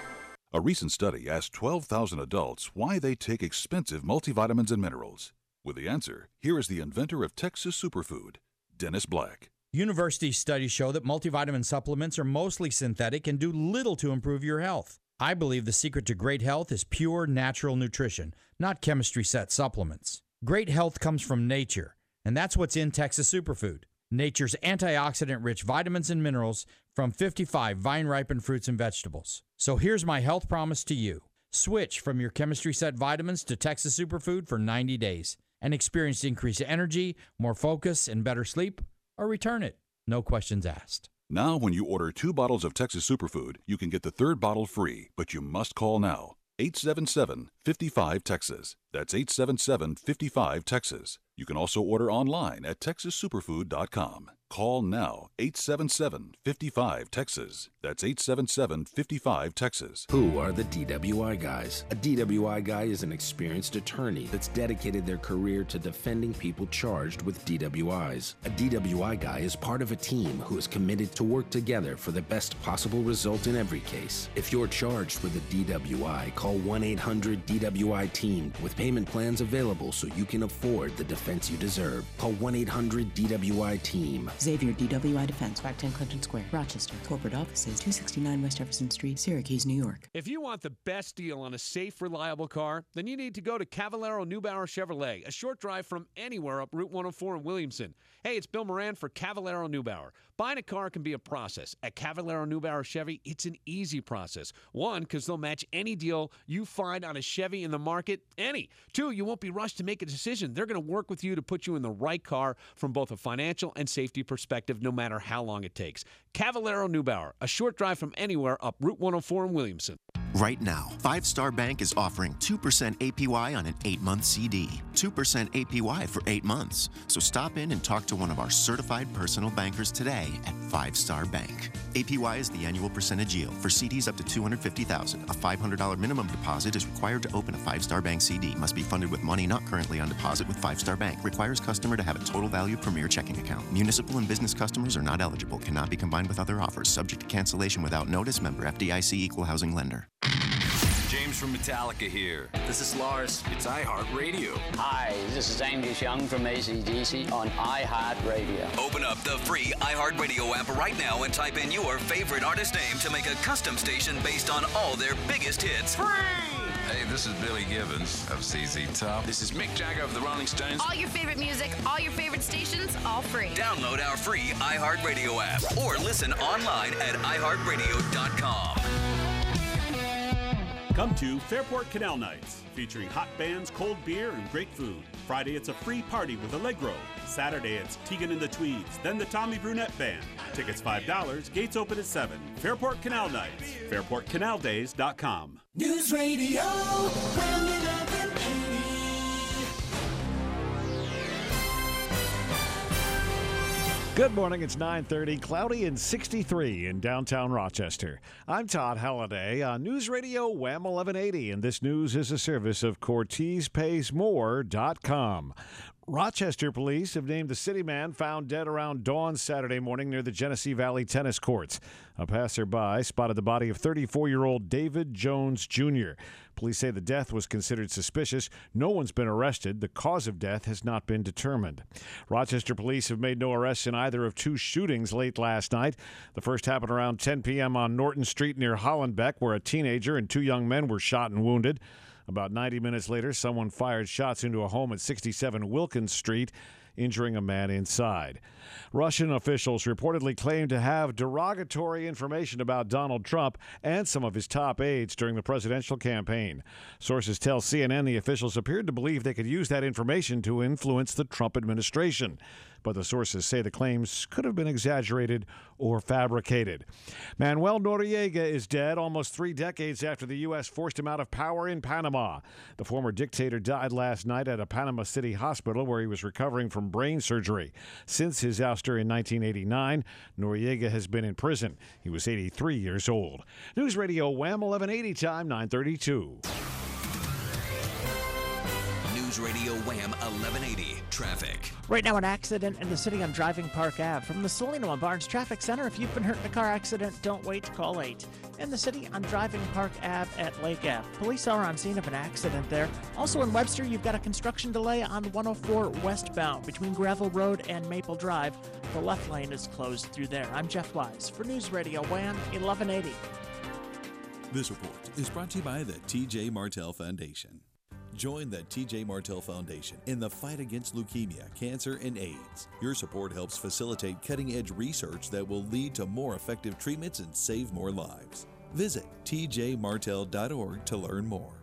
[SPEAKER 31] A recent study asked 12,000 adults why they take expensive multivitamins and minerals. With the answer, here is the inventor of Texas Superfood, Dennis Black.
[SPEAKER 32] University studies show that multivitamin supplements are mostly synthetic and do little to improve your health. I believe the secret to great health is pure natural nutrition, not chemistry set supplements. Great health comes from nature, and that's what's in Texas Superfood. Nature's antioxidant rich vitamins and minerals from 55 vine ripened fruits and vegetables. So here's my health promise to you switch from your chemistry set vitamins to Texas Superfood for 90 days and experience increased energy, more focus, and better sleep, or return it. No questions asked.
[SPEAKER 31] Now, when you order two bottles of Texas Superfood, you can get the third bottle free, but you must call now. 877 55 Texas. That's 877 55 Texas. You can also order online at texassuperfood.com. Call now 877 55 Texas. That's 877 55 Texas.
[SPEAKER 20] Who are the DWI guys? A DWI guy is an experienced attorney that's dedicated their career to defending people charged with DWIs. A DWI guy is part of a team who is committed to work together for the best possible result in every case. If you're charged with a DWI, call 1 800 DWI Team with payment plans available so you can afford the defense you deserve. Call 1 800 DWI Team.
[SPEAKER 33] Xavier DWI Defense, 510 Clinton Square, Rochester. Corporate offices, 269 West Jefferson Street, Syracuse, New York.
[SPEAKER 34] If you want the best deal on a safe, reliable car, then you need to go to Cavallaro Newbauer Chevrolet, a short drive from anywhere up Route 104 in Williamson. Hey, it's Bill Moran for Cavallaro Newbauer. Buying a car can be a process. At Cavallaro Newbauer Chevy, it's an easy process. One, because they'll match any deal you find on a Chevy in the market, any. Two, you won't be rushed to make a decision. They're going to work with you to put you in the right car from both a financial and safety perspective, no matter how long it takes. Cavallaro Newbauer, a short drive from anywhere up Route 104 in Williamson.
[SPEAKER 35] Right now, Five Star Bank is offering 2% APY on an 8 month CD. 2% APY for 8 months. So stop in and talk to one of our certified personal bankers today at Five Star Bank. APY is the annual percentage yield. For CDs up to 250000 A $500 minimum deposit is required to open a Five Star Bank CD. Must be funded with money not currently on deposit with Five Star Bank. Requires customer to have a total value premier checking account. Municipal and business customers are not eligible. Cannot be combined with other offers. Subject to cancellation without notice. Member FDIC Equal Housing Lender.
[SPEAKER 25] James from Metallica here.
[SPEAKER 36] This is Lars.
[SPEAKER 25] It's iHeartRadio.
[SPEAKER 36] Hi, this is Angus Young from ACDC on iHeartRadio.
[SPEAKER 25] Open up the free iHeartRadio app right now and type in your favorite artist name to make a custom station based on all their biggest hits. Free!
[SPEAKER 37] Hey, this is Billy Gibbons of ZZ Top.
[SPEAKER 25] This is Mick Jagger of the Rolling Stones.
[SPEAKER 38] All your favorite music, all your favorite stations, all free.
[SPEAKER 25] Download our free iHeartRadio app or listen online at iHeartRadio.com.
[SPEAKER 39] Come to Fairport Canal Nights, featuring hot bands, cold beer, and great food. Friday, it's a free party with Allegro. Saturday, it's Tegan and the Tweeds, then the Tommy Brunette Band. Tickets $5, gates open at 7. Fairport Canal Nights, fairportcanaldays.com.
[SPEAKER 40] News Radio,
[SPEAKER 1] Good morning. It's 9:30, cloudy and 63 in downtown Rochester. I'm Todd Halliday on News Radio Wham 1180, and this news is a service of CortezPaysMore.com. Rochester police have named the city man found dead around dawn Saturday morning near the Genesee Valley tennis courts. A passerby spotted the body of 34 year old David Jones Jr. Police say the death was considered suspicious. No one's been arrested. The cause of death has not been determined. Rochester police have made no arrests in either of two shootings late last night. The first happened around 10 p.m. on Norton Street near Hollenbeck, where a teenager and two young men were shot and wounded. About 90 minutes later, someone fired shots into a home at 67 Wilkins Street, injuring a man inside. Russian officials reportedly claim to have derogatory information about Donald Trump and some of his top aides during the presidential campaign. Sources tell CNN the officials appeared to believe they could use that information to influence the Trump administration but the sources say the claims could have been exaggerated or fabricated. Manuel Noriega is dead almost three decades after the U.S. forced him out of power in Panama. The former dictator died last night at a Panama City hospital where he was recovering from brain surgery. Since his ouster in 1989, Noriega has been in prison. He was 83 years old. News Radio Wham 1180 time 932.
[SPEAKER 5] News Radio Wham 1180 traffic.
[SPEAKER 6] Right now, an accident in the city on Driving Park Ave. From the Cellino and Barnes Traffic Center, if you've been hurt in a car accident, don't wait. Call 8. In the city on Driving Park Ave at Lake Ave. Police are on scene of an accident there. Also in Webster, you've got a construction delay on 104 westbound between Gravel Road and Maple Drive. The left lane is closed through there. I'm Jeff Wise for News Radio WHAM 1180.
[SPEAKER 41] This report is brought to you by the TJ Martell Foundation. Join the TJ Martell Foundation in the fight against leukemia, cancer, and AIDS. Your support helps facilitate cutting edge research that will lead to more effective treatments and save more lives. Visit tjmartell.org to learn more.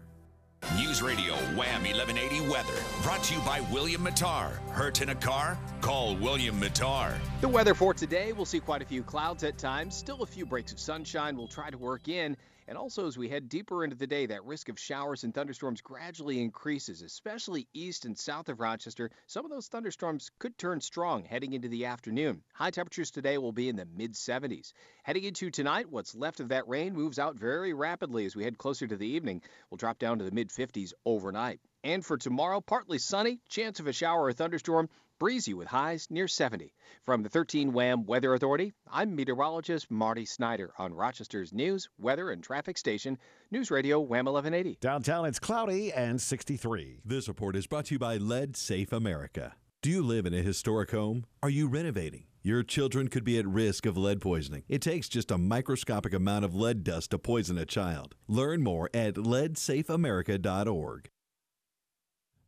[SPEAKER 5] News Radio Wham 1180 weather brought to you by William Matar. Hurt in a car? Call William Matar.
[SPEAKER 11] The weather for today, we'll see quite a few clouds at times, still a few breaks of sunshine we'll try to work in. And also, as we head deeper into the day, that risk of showers and thunderstorms gradually increases, especially east and south of Rochester. Some of those thunderstorms could turn strong heading into the afternoon. High temperatures today will be in the mid 70s. Heading into tonight, what's left of that rain moves out very rapidly as we head closer to the evening. We'll drop down to the mid 50s overnight. And for tomorrow, partly sunny, chance of a shower or thunderstorm, breezy with highs near 70. From the 13 WHAM Weather Authority, I'm meteorologist Marty Snyder on Rochester's news, weather, and traffic station, News Radio WHAM 1180.
[SPEAKER 1] Downtown, it's cloudy and 63.
[SPEAKER 41] This report is brought to you by Lead Safe America. Do you live in a historic home? Are you renovating? Your children could be at risk of lead poisoning. It takes just a microscopic amount of lead dust to poison a child. Learn more at leadsafeamerica.org.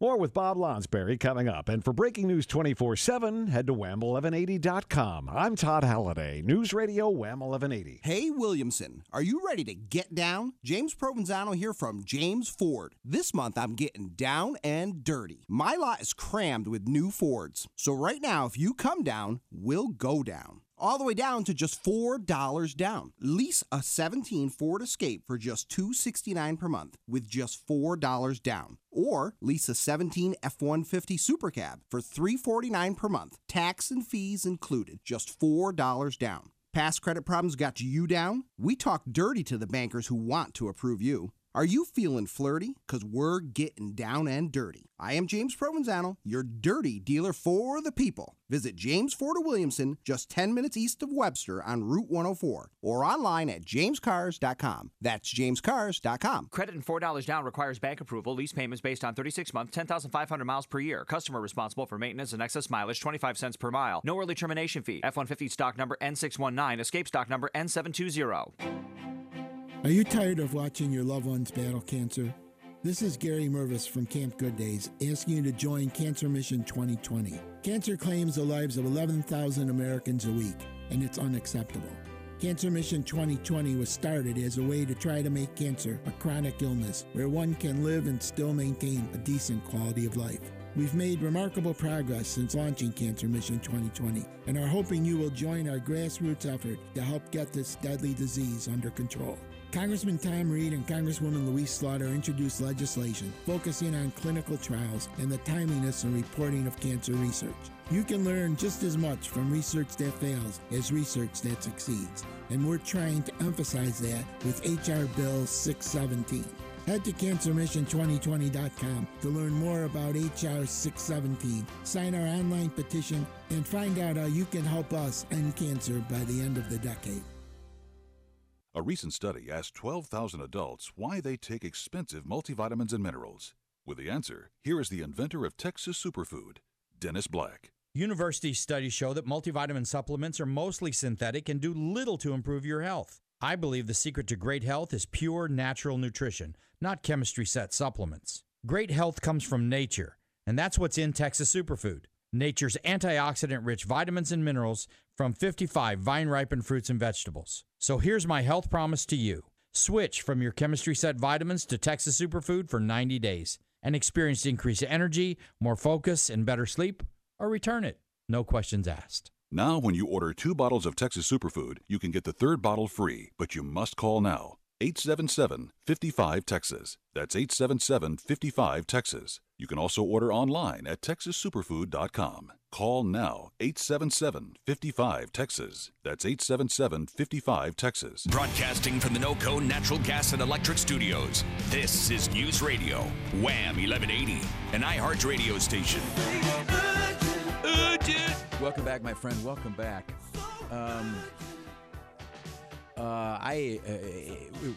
[SPEAKER 1] More with Bob Lonsberry coming up. And for breaking news 24 7, head to wham1180.com. I'm Todd Halliday, News Radio Wham 1180.
[SPEAKER 8] Hey, Williamson, are you ready to get down? James Provenzano here from James Ford. This month I'm getting down and dirty. My lot is crammed with new Fords. So right now, if you come down, we'll go down all the way down to just $4 down. Lease a 17 Ford Escape for just 269 per month with just $4 down. Or lease a 17 F-150 Super Cab for 349 per month, tax and fees included, just $4 down. Past credit problems got you down? We talk dirty to the bankers who want to approve you. Are you feeling flirty? Because we're getting down and dirty. I am James Provenzano, your dirty dealer for the people. Visit James Ford of Williamson, just 10 minutes east of Webster on Route 104, or online at jamescars.com. That's jamescars.com.
[SPEAKER 10] Credit and $4 down requires bank approval. Lease payments based on 36 month, 10,500 miles per year. Customer responsible for maintenance and excess mileage, 25 cents per mile. No early termination fee. F 150 stock number N619, escape stock number N720.
[SPEAKER 37] Are you tired of watching your loved ones battle cancer? This is Gary Mervis from Camp Good Days asking you to join Cancer Mission 2020. Cancer claims the lives of 11,000 Americans a week, and it's unacceptable. Cancer Mission 2020 was started as a way to try to make cancer a chronic illness where one can live and still maintain a decent quality of life. We've made remarkable progress since launching Cancer Mission 2020 and are hoping you will join our grassroots effort to help get this deadly disease under control. Congressman Tom Reed and Congresswoman Louise Slaughter introduced legislation focusing on clinical trials and the timeliness and reporting of cancer research. You can learn just as much from research that fails as research that succeeds, and we're trying to emphasize that with H.R. Bill 617. Head to cancermission2020.com to learn more about HR 617, sign our online petition, and find out how you can help us end cancer by the end of the decade.
[SPEAKER 31] A recent study asked 12,000 adults why they take expensive multivitamins and minerals. With the answer, here is the inventor of Texas Superfood, Dennis Black.
[SPEAKER 32] University studies show that multivitamin supplements are mostly synthetic and do little to improve your health. I believe the secret to great health is pure natural nutrition, not chemistry set supplements. Great health comes from nature, and that's what's in Texas Superfood. Nature's antioxidant rich vitamins and minerals from 55 vine ripened fruits and vegetables. So here's my health promise to you switch from your chemistry set vitamins to Texas Superfood for 90 days and experience increased energy, more focus, and better sleep, or return it. No questions asked.
[SPEAKER 31] Now, when you order two bottles of Texas Superfood, you can get the third bottle free, but you must call now. 877 55 Texas. That's 877 55 Texas. You can also order online at texassuperfood.com. Call now 877 55 Texas. That's 877 55 Texas.
[SPEAKER 5] Broadcasting from the NOCO Natural Gas and Electric Studios. This is News Radio, Wham 1180, an iHeart radio station.
[SPEAKER 12] Welcome back, my friend. Welcome back. Um, uh, I uh,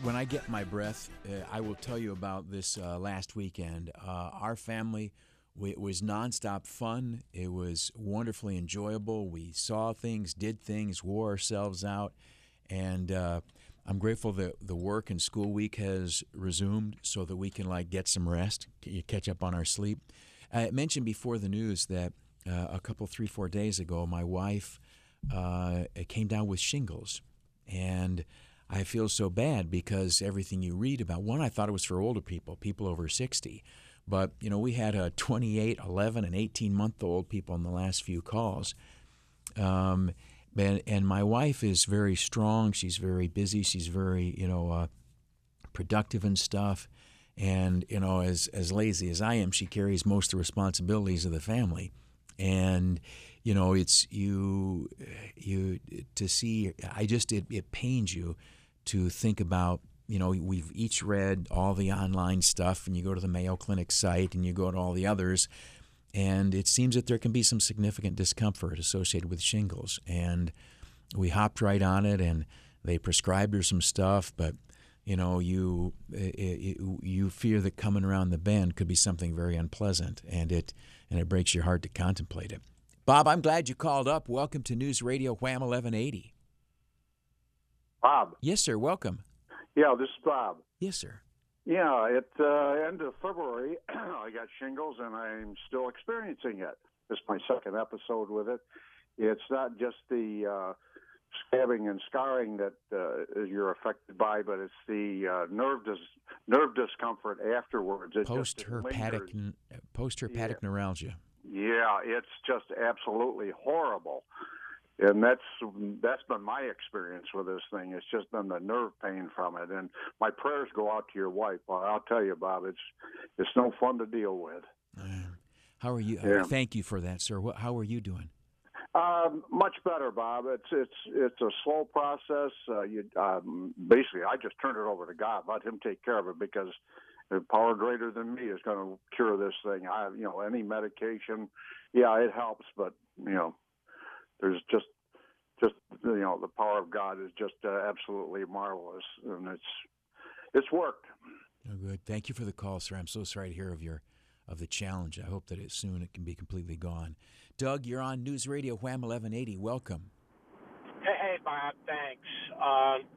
[SPEAKER 12] when I get my breath, uh, I will tell you about this uh, last weekend. Uh, our family we, it was nonstop fun. It was wonderfully enjoyable. We saw things, did things, wore ourselves out, and uh, I'm grateful that the work and school week has resumed so that we can like get some rest, catch up on our sleep. I mentioned before the news that a couple, three, four days ago, my wife came down with shingles and I feel so bad because everything you read about, one, I thought it was for older people, people over 60. But, you know, we had a 28, 11, and 18 month old people in the last few calls. Um, and, and my wife is very strong. She's very busy. She's very, you know, uh, productive and stuff. And, you know, as, as lazy as I am, she carries most of the responsibilities of the family. And, you know, it's you, you to see. I just it, it pains you to think about. You know, we've each read all the online stuff, and you go to the Mayo Clinic site, and you go to all the others, and it seems that there can be some significant discomfort associated with shingles. And we hopped right on it, and they prescribed her some stuff, but you know, you it, it, you fear that coming around the bend could be something very unpleasant, and it and it breaks your heart to contemplate it. Bob, I'm glad you called up. Welcome to News Radio Wham 1180.
[SPEAKER 42] Bob.
[SPEAKER 12] Yes, sir. Welcome.
[SPEAKER 42] Yeah, this is Bob.
[SPEAKER 12] Yes, sir.
[SPEAKER 42] Yeah, at uh, end of February, [clears throat] I got shingles, and I'm still experiencing it. This is my second episode with it. It's not just the uh, scabbing and scarring that uh, you're affected by, but it's the uh, nerve dis- nerve discomfort afterwards. It
[SPEAKER 12] post herpetic post herpetic
[SPEAKER 42] Yeah.
[SPEAKER 12] neuralgia.
[SPEAKER 42] Yeah, it's just absolutely horrible. And that's that's been my experience with this thing. It's just been the nerve pain from it. And my prayers go out to your wife. Well, I'll tell you, Bob, it's it's no fun to deal with.
[SPEAKER 12] How are you?
[SPEAKER 42] Yeah.
[SPEAKER 12] Thank you for that, sir. How are you doing?
[SPEAKER 42] Um, much better, Bob. It's it's it's a slow process. Uh, you um, basically, I just turned it over to God, let Him take care of it because the power greater than me is going to cure this thing. I, you know, any medication, yeah, it helps, but you know, there's just just you know, the power of God is just uh, absolutely marvelous, and it's it's worked.
[SPEAKER 12] Oh, good. Thank you for the call, sir. I'm so sorry to hear of your of the challenge. I hope that it soon it can be completely gone. Doug, you're on News Radio Wham 1180. Welcome.
[SPEAKER 43] Hey, hey, Bob. Thanks. Um,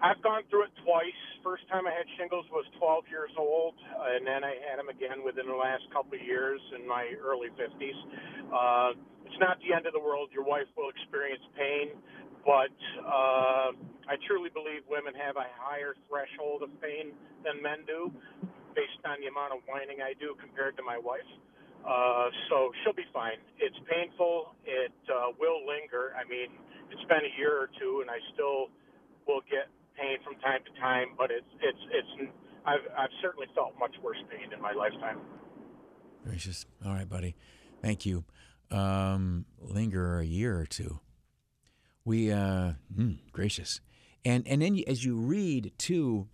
[SPEAKER 43] I've gone through it twice. First time I had shingles was 12 years old, and then I had them again within the last couple of years in my early 50s. Uh, it's not the end of the world. Your wife will experience pain, but uh, I truly believe women have a higher threshold of pain than men do, based on the amount of whining I do compared to my wife. Uh, so she'll be fine. It's painful. It uh, will linger. I mean, it's been a year or two, and I still will get pain from time to time. But it's it's it's. I've I've certainly felt much worse pain in my lifetime.
[SPEAKER 12] Gracious. All right, buddy. Thank you. Um, linger a year or two. We uh, mm, gracious, and and then as you read too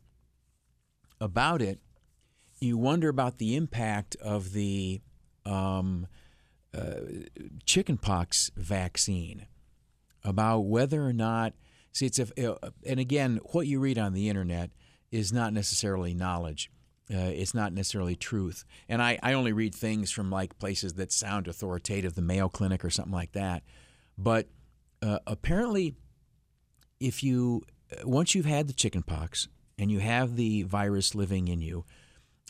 [SPEAKER 12] about it, you wonder about the impact of the um, uh, chickenpox vaccine, about whether or not. See, it's a, uh, and again, what you read on the internet is not necessarily knowledge. Uh, it's not necessarily truth. And I, I only read things from like places that sound authoritative, the Mayo Clinic or something like that. But uh, apparently, if you uh, once you've had the chickenpox and you have the virus living in you,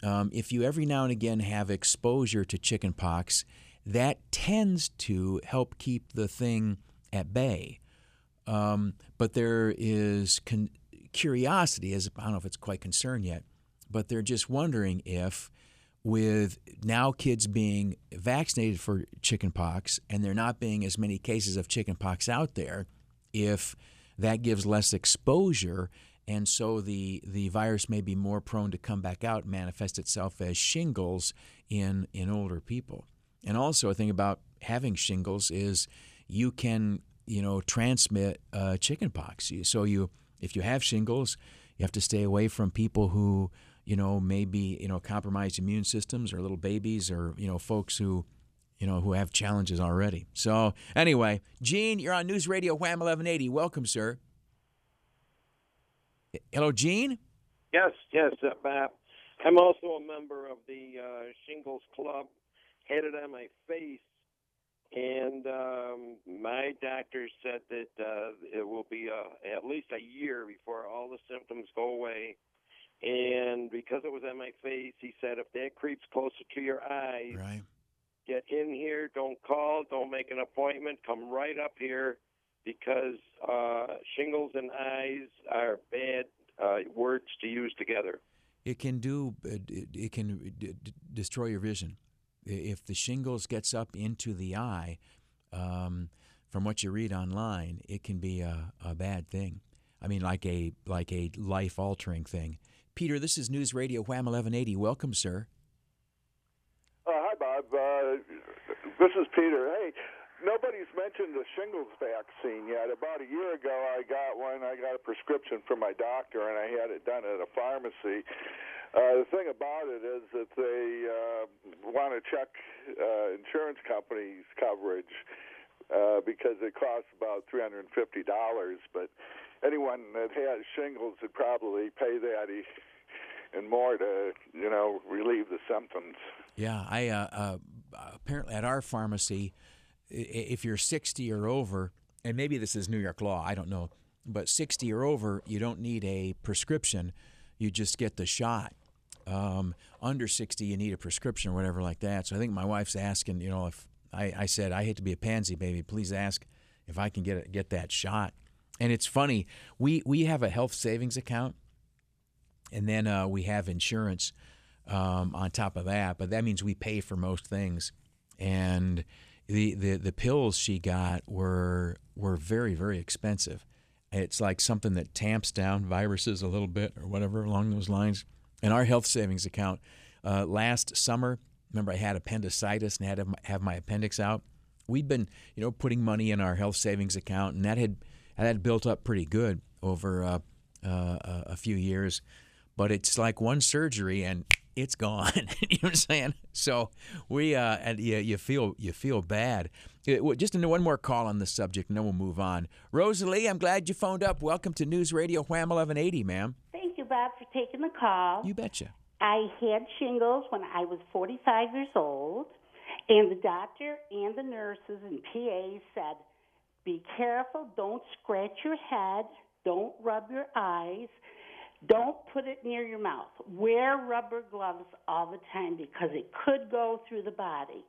[SPEAKER 12] um, if you every now and again have exposure to chickenpox, that tends to help keep the thing at bay. Um, but there is con- curiosity, as I don't know if it's quite concern yet, but they're just wondering if, with now kids being vaccinated for chickenpox and there not being as many cases of chickenpox out there, if that gives less exposure and so the the virus may be more prone to come back out manifest itself as shingles in in older people. And also a thing about having shingles is you can you know transmit uh, chickenpox. So you if you have shingles, you have to stay away from people who you know maybe you know compromised immune systems or little babies or you know folks who you know who have challenges already. So anyway, Gene, you're on News Radio Wham 1180. Welcome, sir. Hello, Gene.
[SPEAKER 25] Yes, yes, uh, Bob. I'm also a member of the uh, Shingles Club. Had it on my face, and um, my doctor said that uh, it will be uh, at least a year before all the symptoms go away. And because it was on my face, he said if that creeps closer to your eyes,
[SPEAKER 12] right.
[SPEAKER 25] get in here. Don't call. Don't make an appointment. Come right up here because uh, shingles and eyes are bad uh, words to use together.
[SPEAKER 12] It can do. It, it can d- d- destroy your vision. If the shingles gets up into the eye, um, from what you read online, it can be a, a bad thing. I mean, like a like a life altering thing. Peter, this is News Radio Wham 1180. Welcome, sir.
[SPEAKER 15] Uh, hi, Bob. Uh, this is Peter. Hey, nobody's mentioned the shingles vaccine yet. About a year ago, I got one. I got a prescription from my doctor, and I had it done at a pharmacy. Uh, the thing about it is that they uh, want to check uh, insurance companies' coverage uh, because it costs about three hundred and fifty dollars. But anyone that has shingles would probably pay that and more to, you know, relieve the symptoms.
[SPEAKER 12] Yeah, I uh, uh, apparently at our pharmacy, if you're 60 or over, and maybe this is New York law, I don't know, but 60 or over, you don't need a prescription. You just get the shot. Um, under 60, you need a prescription or whatever like that. So I think my wife's asking, you know, if I, I said I hate to be a pansy baby, please ask if I can get get that shot. And it's funny, we we have a health savings account, and then uh, we have insurance um, on top of that. But that means we pay for most things. And the, the, the pills she got were were very very expensive. It's like something that tamps down viruses a little bit or whatever along those lines. And our health savings account uh, last summer, remember I had appendicitis and had to have my appendix out. We'd been you know putting money in our health savings account, and that had that had built up pretty good over uh, uh, a few years but it's like one surgery and it's gone. [laughs] you know what I'm saying? So we uh, and you, you feel you feel bad. Uh, Just one more call on the subject, and then we'll move on. Rosalie, I'm glad you phoned up. Welcome to News Radio Wham 1180, ma'am.
[SPEAKER 44] Thank you, Bob, for taking the call.
[SPEAKER 12] You betcha.
[SPEAKER 44] I had shingles when I was 45 years old, and the doctor and the nurses and PAs said, be careful, don't scratch your head, don't rub your eyes, don't put it near your mouth. Wear rubber gloves all the time because it could go through the body.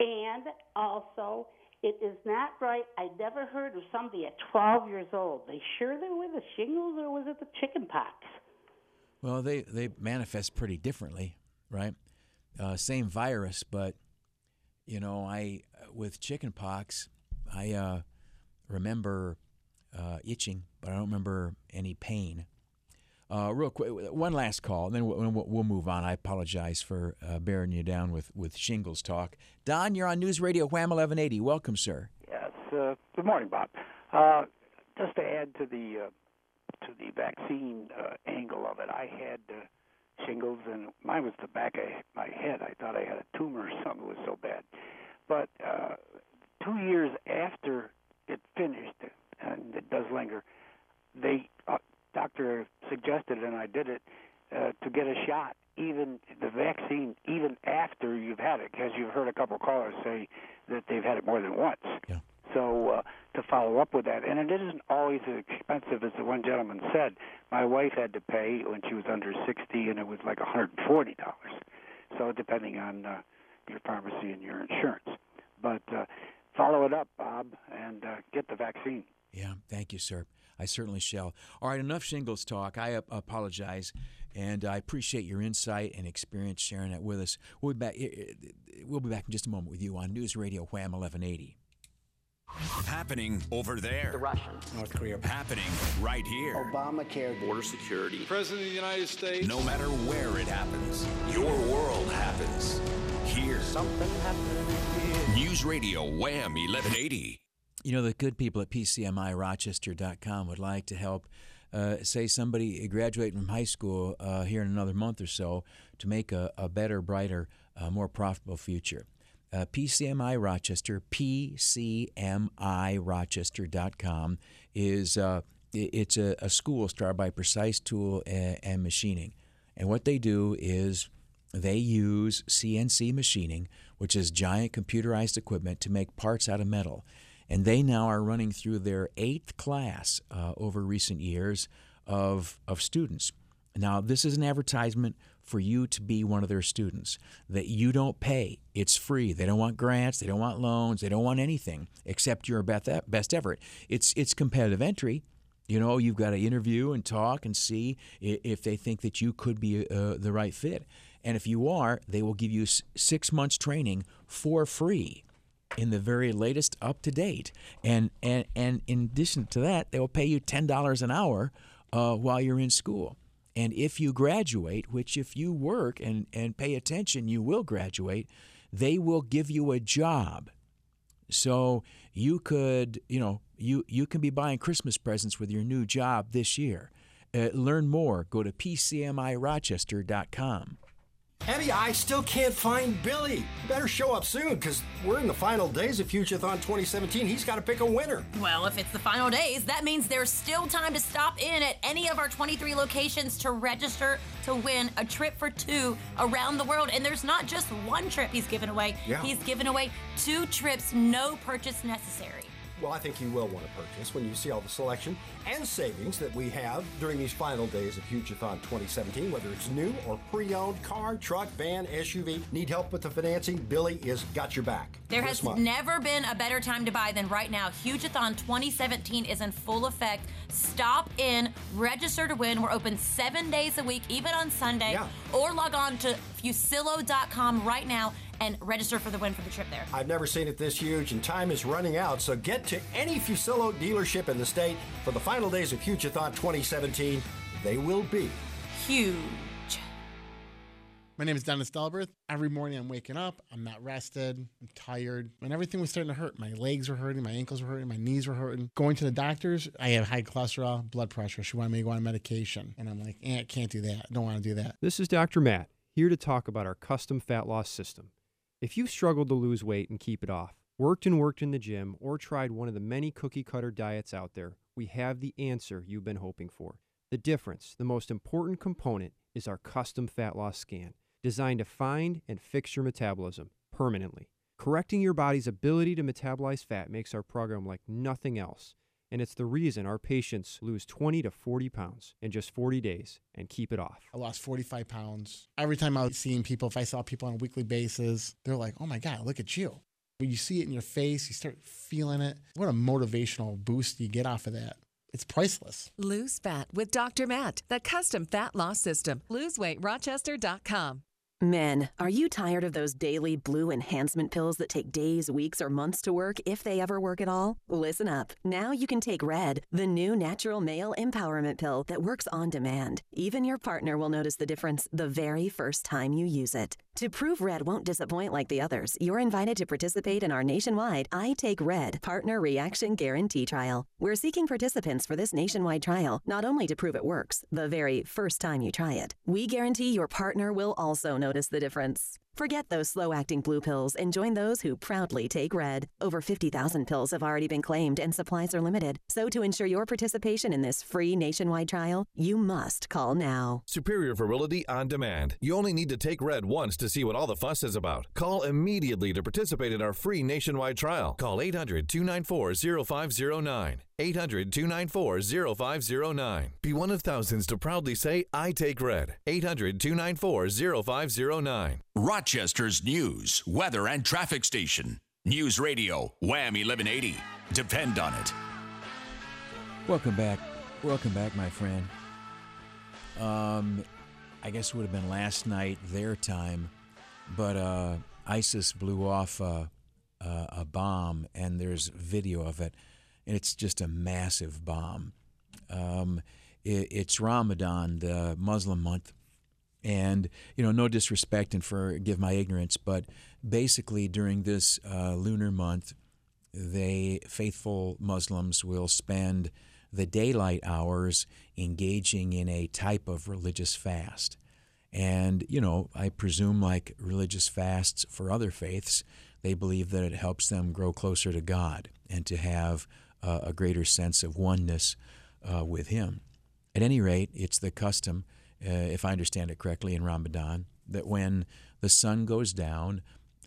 [SPEAKER 44] And also, It is not right. I never heard of somebody at 12 years old. They sure they were the shingles or was it the chicken pox?
[SPEAKER 12] Well, they, they manifest pretty differently, right? Uh, same virus, but you know, I with chickenpox, I uh, remember uh, itching, but I don't remember any pain. Uh, real quick, one last call, and then we'll, we'll move on. I apologize for uh, bearing you down with, with shingles talk. Don, you're on News Radio Wham 1180. Welcome, sir.
[SPEAKER 33] Yes. Uh, good morning, Bob. Uh, just to add to the uh, to the vaccine uh, angle of it, I had shingles, and mine was the back of my head. I thought I had a tumor or something. It was so bad. But two years after it finished, and it does linger, they uh, doctor suggested, and I did it, uh, to get a shot, even the vaccine, even after you've had it, because you've heard a couple of callers say that they've had it more than once.
[SPEAKER 12] Yeah.
[SPEAKER 33] So uh, to follow up with that, and it isn't always as expensive as the one gentleman said. My wife had to pay when she was under 60, and it was like 140 dollars. So depending on uh, your pharmacy and your insurance, but uh, follow it up, Bob, and uh, get the vaccine.
[SPEAKER 12] Yeah, thank you, sir. I certainly shall. All right, enough shingles talk. I apologize, and I appreciate your insight and experience sharing that with us. We'll be back. Eh, eh, eh, we'll be back in just a moment with you on News Radio Wham 1180.
[SPEAKER 5] Happening over there.
[SPEAKER 1] The Russians. North Korea.
[SPEAKER 5] Happening right here.
[SPEAKER 1] Obamacare.
[SPEAKER 5] Border security.
[SPEAKER 1] President of the United States.
[SPEAKER 5] No matter where it happens, your world happens here.
[SPEAKER 1] Something happened here.
[SPEAKER 5] News Radio Wham 1180.
[SPEAKER 12] You know, the good people at PCMIRochester.com would like to help, uh, say, somebody graduating from high school uh, here in another month or so to make a, a better, brighter, uh, more profitable future. Uh, PCMI Rochester, PCMIRochester.com is uh, it's a, a, school started by Precise Tool and, and Machining, and what they do is they use CNC machining, which is giant computerized equipment, to make parts out of metal. And they now are running through their eighth class uh, over recent years of, of students. Now, this is an advertisement for you to be one of their students that you don't pay. It's free. They don't want grants, they don't want loans, they don't want anything except your best effort. It's, it's competitive entry. You know, you've got to interview and talk and see if they think that you could be uh, the right fit. And if you are, they will give you six months training for free in the very latest up to date. And, and, and in addition to that, they will pay you $10 an hour uh, while you're in school. And if you graduate, which if you work and, and pay attention, you will graduate, they will give you a job. So you could, you know, you, you can be buying Christmas presents with your new job this year. Uh, learn more. Go to PCMIRochester.com.
[SPEAKER 33] Eddie, I still can't find Billy. Better show up soon because we're in the final days of Hugeathon 2017. He's got to pick a winner.
[SPEAKER 30] Well, if it's the final days, that means there's still time to stop in at any of our 23 locations to register to win a trip for two around the world. And there's not just one trip he's giving away,
[SPEAKER 33] Yeah.
[SPEAKER 30] he's giving away two trips, no purchase necessary.
[SPEAKER 33] Well, I think you will want to purchase when you see all the selection and savings that we have during these final days of Hugeathon 2017, whether it's new or pre-owned car, truck, van, SUV. Need help with the financing? Billy is got your back.
[SPEAKER 30] There has
[SPEAKER 33] month.
[SPEAKER 30] never been a better time to buy than right now. Hugeathon 2017 is in full effect. Stop in, register to win. We're open seven days a week, even on Sunday.
[SPEAKER 33] Yeah.
[SPEAKER 30] Or log on to fuccillo.com right now and register for the win for the trip there.
[SPEAKER 33] I've never seen it this huge, and time is running out. So get to any Fuccillo dealership in the state for the final days of Hugeathon 2017. They will be
[SPEAKER 30] huge.
[SPEAKER 37] My name is Dennis Delbert. Every morning I'm waking up, I'm not rested, I'm tired, and everything was starting to hurt. My legs were hurting, my ankles were hurting, my knees were hurting. Going to the doctors, I have high cholesterol, blood pressure. She wanted me to go on medication. And I'm like, eh, I can't do that. I don't want to do that.
[SPEAKER 45] This is Dr. Matt, here to talk about our custom fat loss system. If you've struggled to lose weight and keep it off, worked and worked in the gym, or tried one of the many cookie cutter diets out there, we have the answer you've been hoping for. The difference, the most important component, is our custom fat loss scan, designed to find and fix your metabolism permanently. Correcting your body's ability to metabolize fat makes our program like nothing else, and it's the reason our patients lose 20 to 40 pounds in just 40 days and keep it off.
[SPEAKER 37] I lost 45 pounds. Every time I was seeing people, if I saw people on a weekly basis, they're like, oh my God, look at you. When you see it in your face, you start feeling it. What a motivational boost you get off of that. It's priceless.
[SPEAKER 25] Lose fat with Dr. Matt, the custom fat loss system. LoseWeightRochester.com.
[SPEAKER 46] Men, are you tired of those daily blue enhancement pills that take days, weeks, or months to work, if they ever work at all? Listen up. Now you can take Red, the new natural male empowerment pill that works on demand. Even your partner will notice the difference the very first time you use it. To prove Red won't disappoint like the others, you're invited to participate in our nationwide I Take Red Partner Reaction Guarantee Trial. We're seeking participants for this nationwide trial, not only to prove it works the very first time you try it, we guarantee your partner will also notice the difference. Forget those slow acting blue pills and join those who proudly take red. Over 50,000 pills have already been claimed and supplies are limited. So, to ensure your participation in this free nationwide trial, you must call now.
[SPEAKER 41] Superior Virility on Demand. You only need to take red once to see what all the fuss is about. Call immediately to participate in our free nationwide trial. Call 800 294 0509. 800 294 0509. Be one of thousands to proudly say, I take red. 800 294 0509.
[SPEAKER 5] Rochester's news, weather, and traffic station. News Radio, Wham 1180. Depend on it.
[SPEAKER 12] Welcome back. Welcome back, my friend. Um, I guess it would have been last night their time, but uh, ISIS blew off uh, a bomb, and there's video of it, and it's just a massive bomb. Um, it, it's Ramadan, the Muslim month, and you know, no disrespect and forgive my ignorance, but basically during this uh, lunar month, they faithful Muslims will spend the daylight hours engaging in a type of religious fast. And, you know, I presume like religious fasts for other faiths, they believe that it helps them grow closer to God and to have uh, a greater sense of oneness uh, with Him. At any rate, it's the custom, uh, if I understand it correctly, in Ramadan, that when the sun goes down,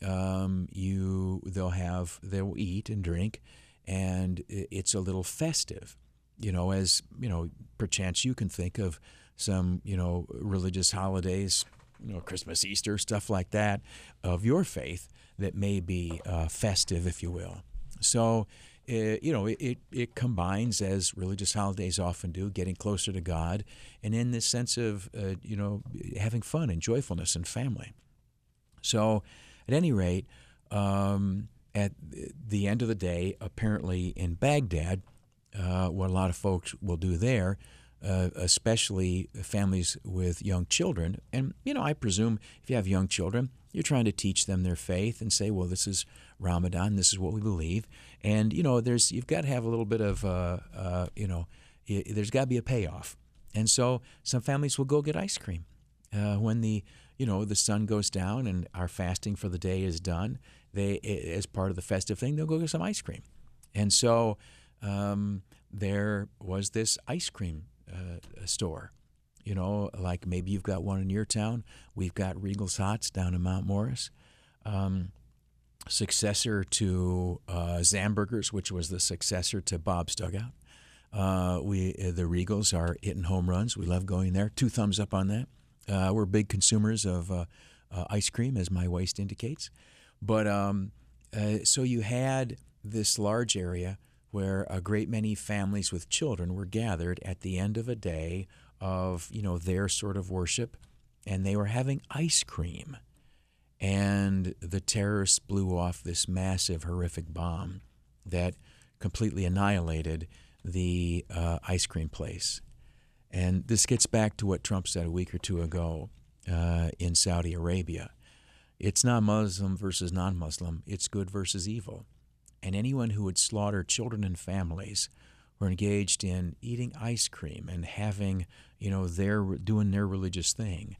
[SPEAKER 12] um, you they'll have they'll eat and drink, and it's a little festive you know, as you know, perchance you can think of some, you know, religious holidays, you know, Christmas, Easter, stuff like that, of your faith that may be uh, festive, if you will. So, uh, you know, it, it combines, as religious holidays often do, getting closer to God, and in this sense of, uh, you know, having fun and joyfulness and family. So, at any rate, um, at the end of the day, apparently in Baghdad, uh, what a lot of folks will do there, uh, especially families with young children. And, you know, I presume if you have young children, you're trying to teach them their faith and say, well, this is Ramadan, this is what we believe. And, you know, there's you've got to have a little bit of, uh, uh you know, there's got to be a payoff. And so some families will go get ice cream uh, when the, you know, the sun goes down and our fasting for the day is done. They, as part of the festive thing, they'll go get some ice cream. And so, um, there was this ice cream uh, store. You know, like maybe you've got one in your town. We've got Regal's Hots down in Mount Morris. Um, successor to uh, Zamburgers, which was the successor to Bob's Dugout. Uh, we uh, the Regals are hitting home runs. We love going there. Two thumbs up on that. Uh, we're big consumers of uh, uh, ice cream, as my waist indicates. But um, so you had this large area where a great many families with children were gathered at the end of a day of you know their sort of worship and they were having ice cream. And the terrorists blew off this massive horrific bomb that completely annihilated the uh, ice cream place. And this gets back to what trump said a week or two ago uh, in saudi arabia. It's not muslim versus non-muslim. It's good versus evil. And anyone who would slaughter children and families were engaged in eating ice cream and having, you know, their doing their religious thing.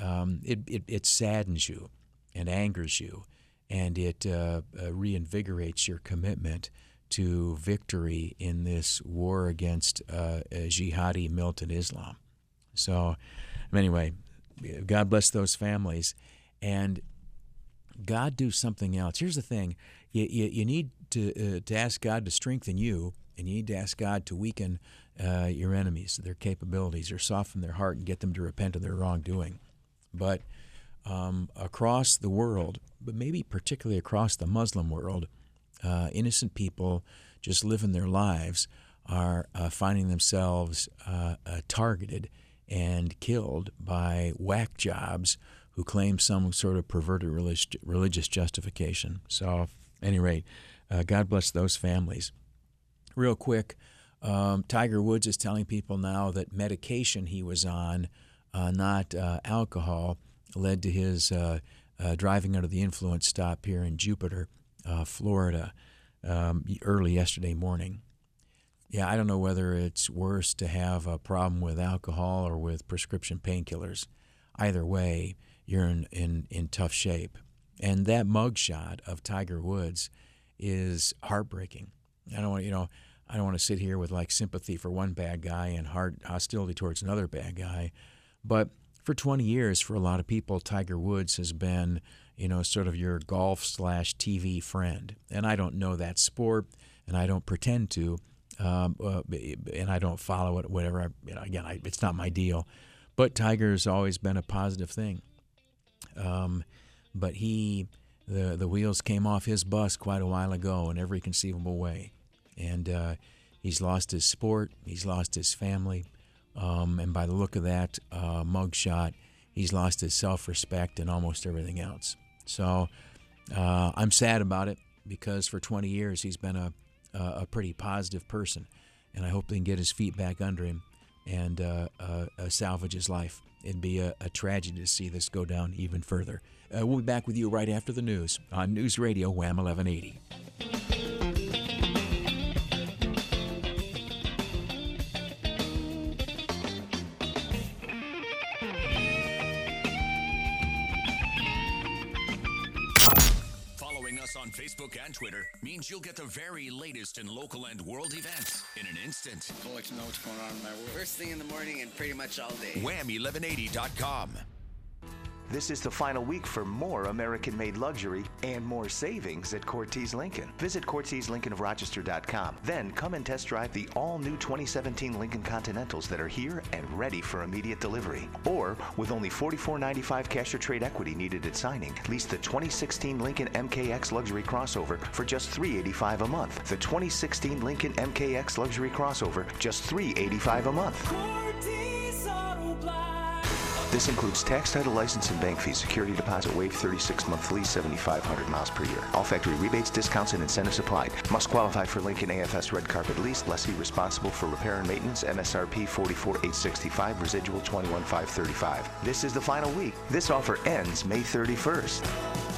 [SPEAKER 12] Um, it, it, it, saddens you and angers you, and it uh, uh, reinvigorates your commitment to victory in this war against uh, jihadi militant Islam. So, anyway, God bless those families, and God do something else. Here's the thing: you, you, you need to, uh, to ask God to strengthen you, and you need to ask God to weaken uh, your enemies, their capabilities, or soften their heart and get them to repent of their wrongdoing. But um, across the world, but maybe particularly across the Muslim world, uh, innocent people just living their lives are uh, finding themselves uh, uh, targeted and killed by whack jobs who claim some sort of perverted religious, justification. So, at any rate, uh, God bless those families. Real quick, um, Tiger Woods is telling people now that medication he was on, uh, not uh, alcohol, led to his uh, uh, driving under the influence stop here in Jupiter, uh, Florida, um, early yesterday morning. Yeah, I don't know whether it's worse to have a problem with alcohol or with prescription painkillers. Either way, you're in, in, in tough shape. And that mugshot of Tiger Woods is heartbreaking. I don't want you know I don't want to sit here with like sympathy for one bad guy and heart hostility towards another bad guy, but for 20 years, for a lot of people, Tiger Woods has been you know sort of your golf slash TV friend, and I don't know that sport, and I don't pretend to, um, uh, and I don't follow it. Whatever. I, you know, again, I, it's not my deal, but Tiger's always been a positive thing. Um, but he the the wheels came off his bus quite a while ago in every conceivable way, and uh, he's lost his sport, he's lost his family, um, and by the look of that uh, mugshot, he's lost his self-respect and almost everything else. So uh, I'm sad about it because for 20 years he's been a a pretty positive person, and I hope they can get his feet back under him and uh, uh, salvage his life. It'd be a, a, tragedy to see this go down even further. Uh, we'll be back with you right after the news on News Radio Wham 1180.
[SPEAKER 5] Facebook and Twitter means you'll get the very latest in local and world events in an instant.
[SPEAKER 47] I'd like to know what's going on in my world. First thing in the morning and pretty much all day.
[SPEAKER 5] Wham1180.com.
[SPEAKER 48] This is the final week for more American made luxury and more savings at Cortez Lincoln. Visit CortezLincolnofRochester.com. Then come and test drive the all new 2017 Lincoln Continentals that are here and ready for immediate delivery. Or, with only $44.95 cash or trade equity needed at signing, lease the 2016 Lincoln MKX Luxury Crossover for just 385 a month. The 2016 Lincoln MKX Luxury Crossover, just 385 a month. This includes tax, title, license, and bank fees. Security deposit waived 36 month lease, 7,500 miles per year. All factory rebates, discounts, and incentives applied. Must qualify for Lincoln AFS red carpet lease. Lessee responsible for repair and maintenance. MSRP 44,865. Residual 21,535. This is the final week. This offer ends May 31st.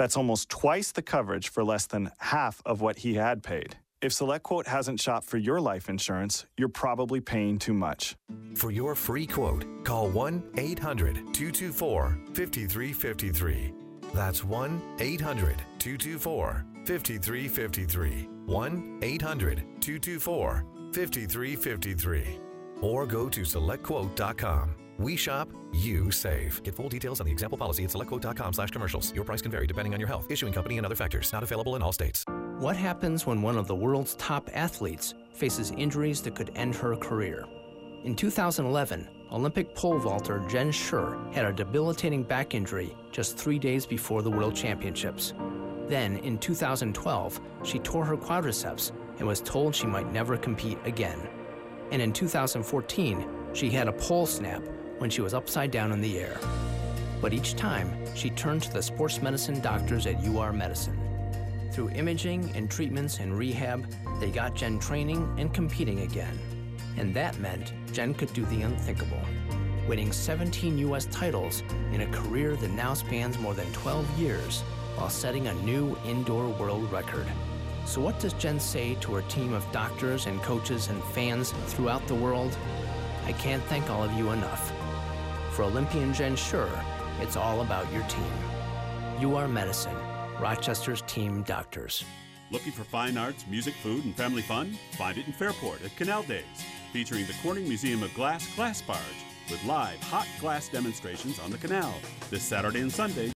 [SPEAKER 49] That's almost twice the coverage for less than half of what he had paid. If SelectQuote hasn't shopped for your life insurance, you're probably paying too much.
[SPEAKER 41] For your free quote, call 1 800 224 5353. That's 1 800 224 5353. 1 800 224 5353. Or go to selectquote.com. We shop, you save. Get full details on the example policy at selectquote.com slash commercials. Your price can vary depending on your health, issuing company, and other factors. Not available in all states.
[SPEAKER 50] What happens when one of the world's top athletes faces injuries that could end her career? In 2011, Olympic pole vaulter Jenn Suhr had a debilitating back injury just three days before the World Championships. Then, in 2012, she tore her quadriceps and was told she might never compete again. And in 2014, she had a pole snap when she was upside down in the air. But each time, she turned to the sports medicine doctors at UR Medicine. Through imaging and treatments and rehab, they got Jen training and competing again. And that meant Jen could do the unthinkable, winning 17 U.S. titles in a career that now spans more than 12 years while setting a new indoor world record. So, what does Jen say to her team of doctors and coaches and fans throughout the world? I can't thank all of you enough. For Olympian Jenn Suhr, it's all about your team. UR Medicine, Rochester's team doctors.
[SPEAKER 51] Looking for fine arts, music, food, and family fun? Find it in Fairport at Canal Days, featuring the Corning Museum of Glass Glass Barge with live hot glass demonstrations on the canal this Saturday and Sunday.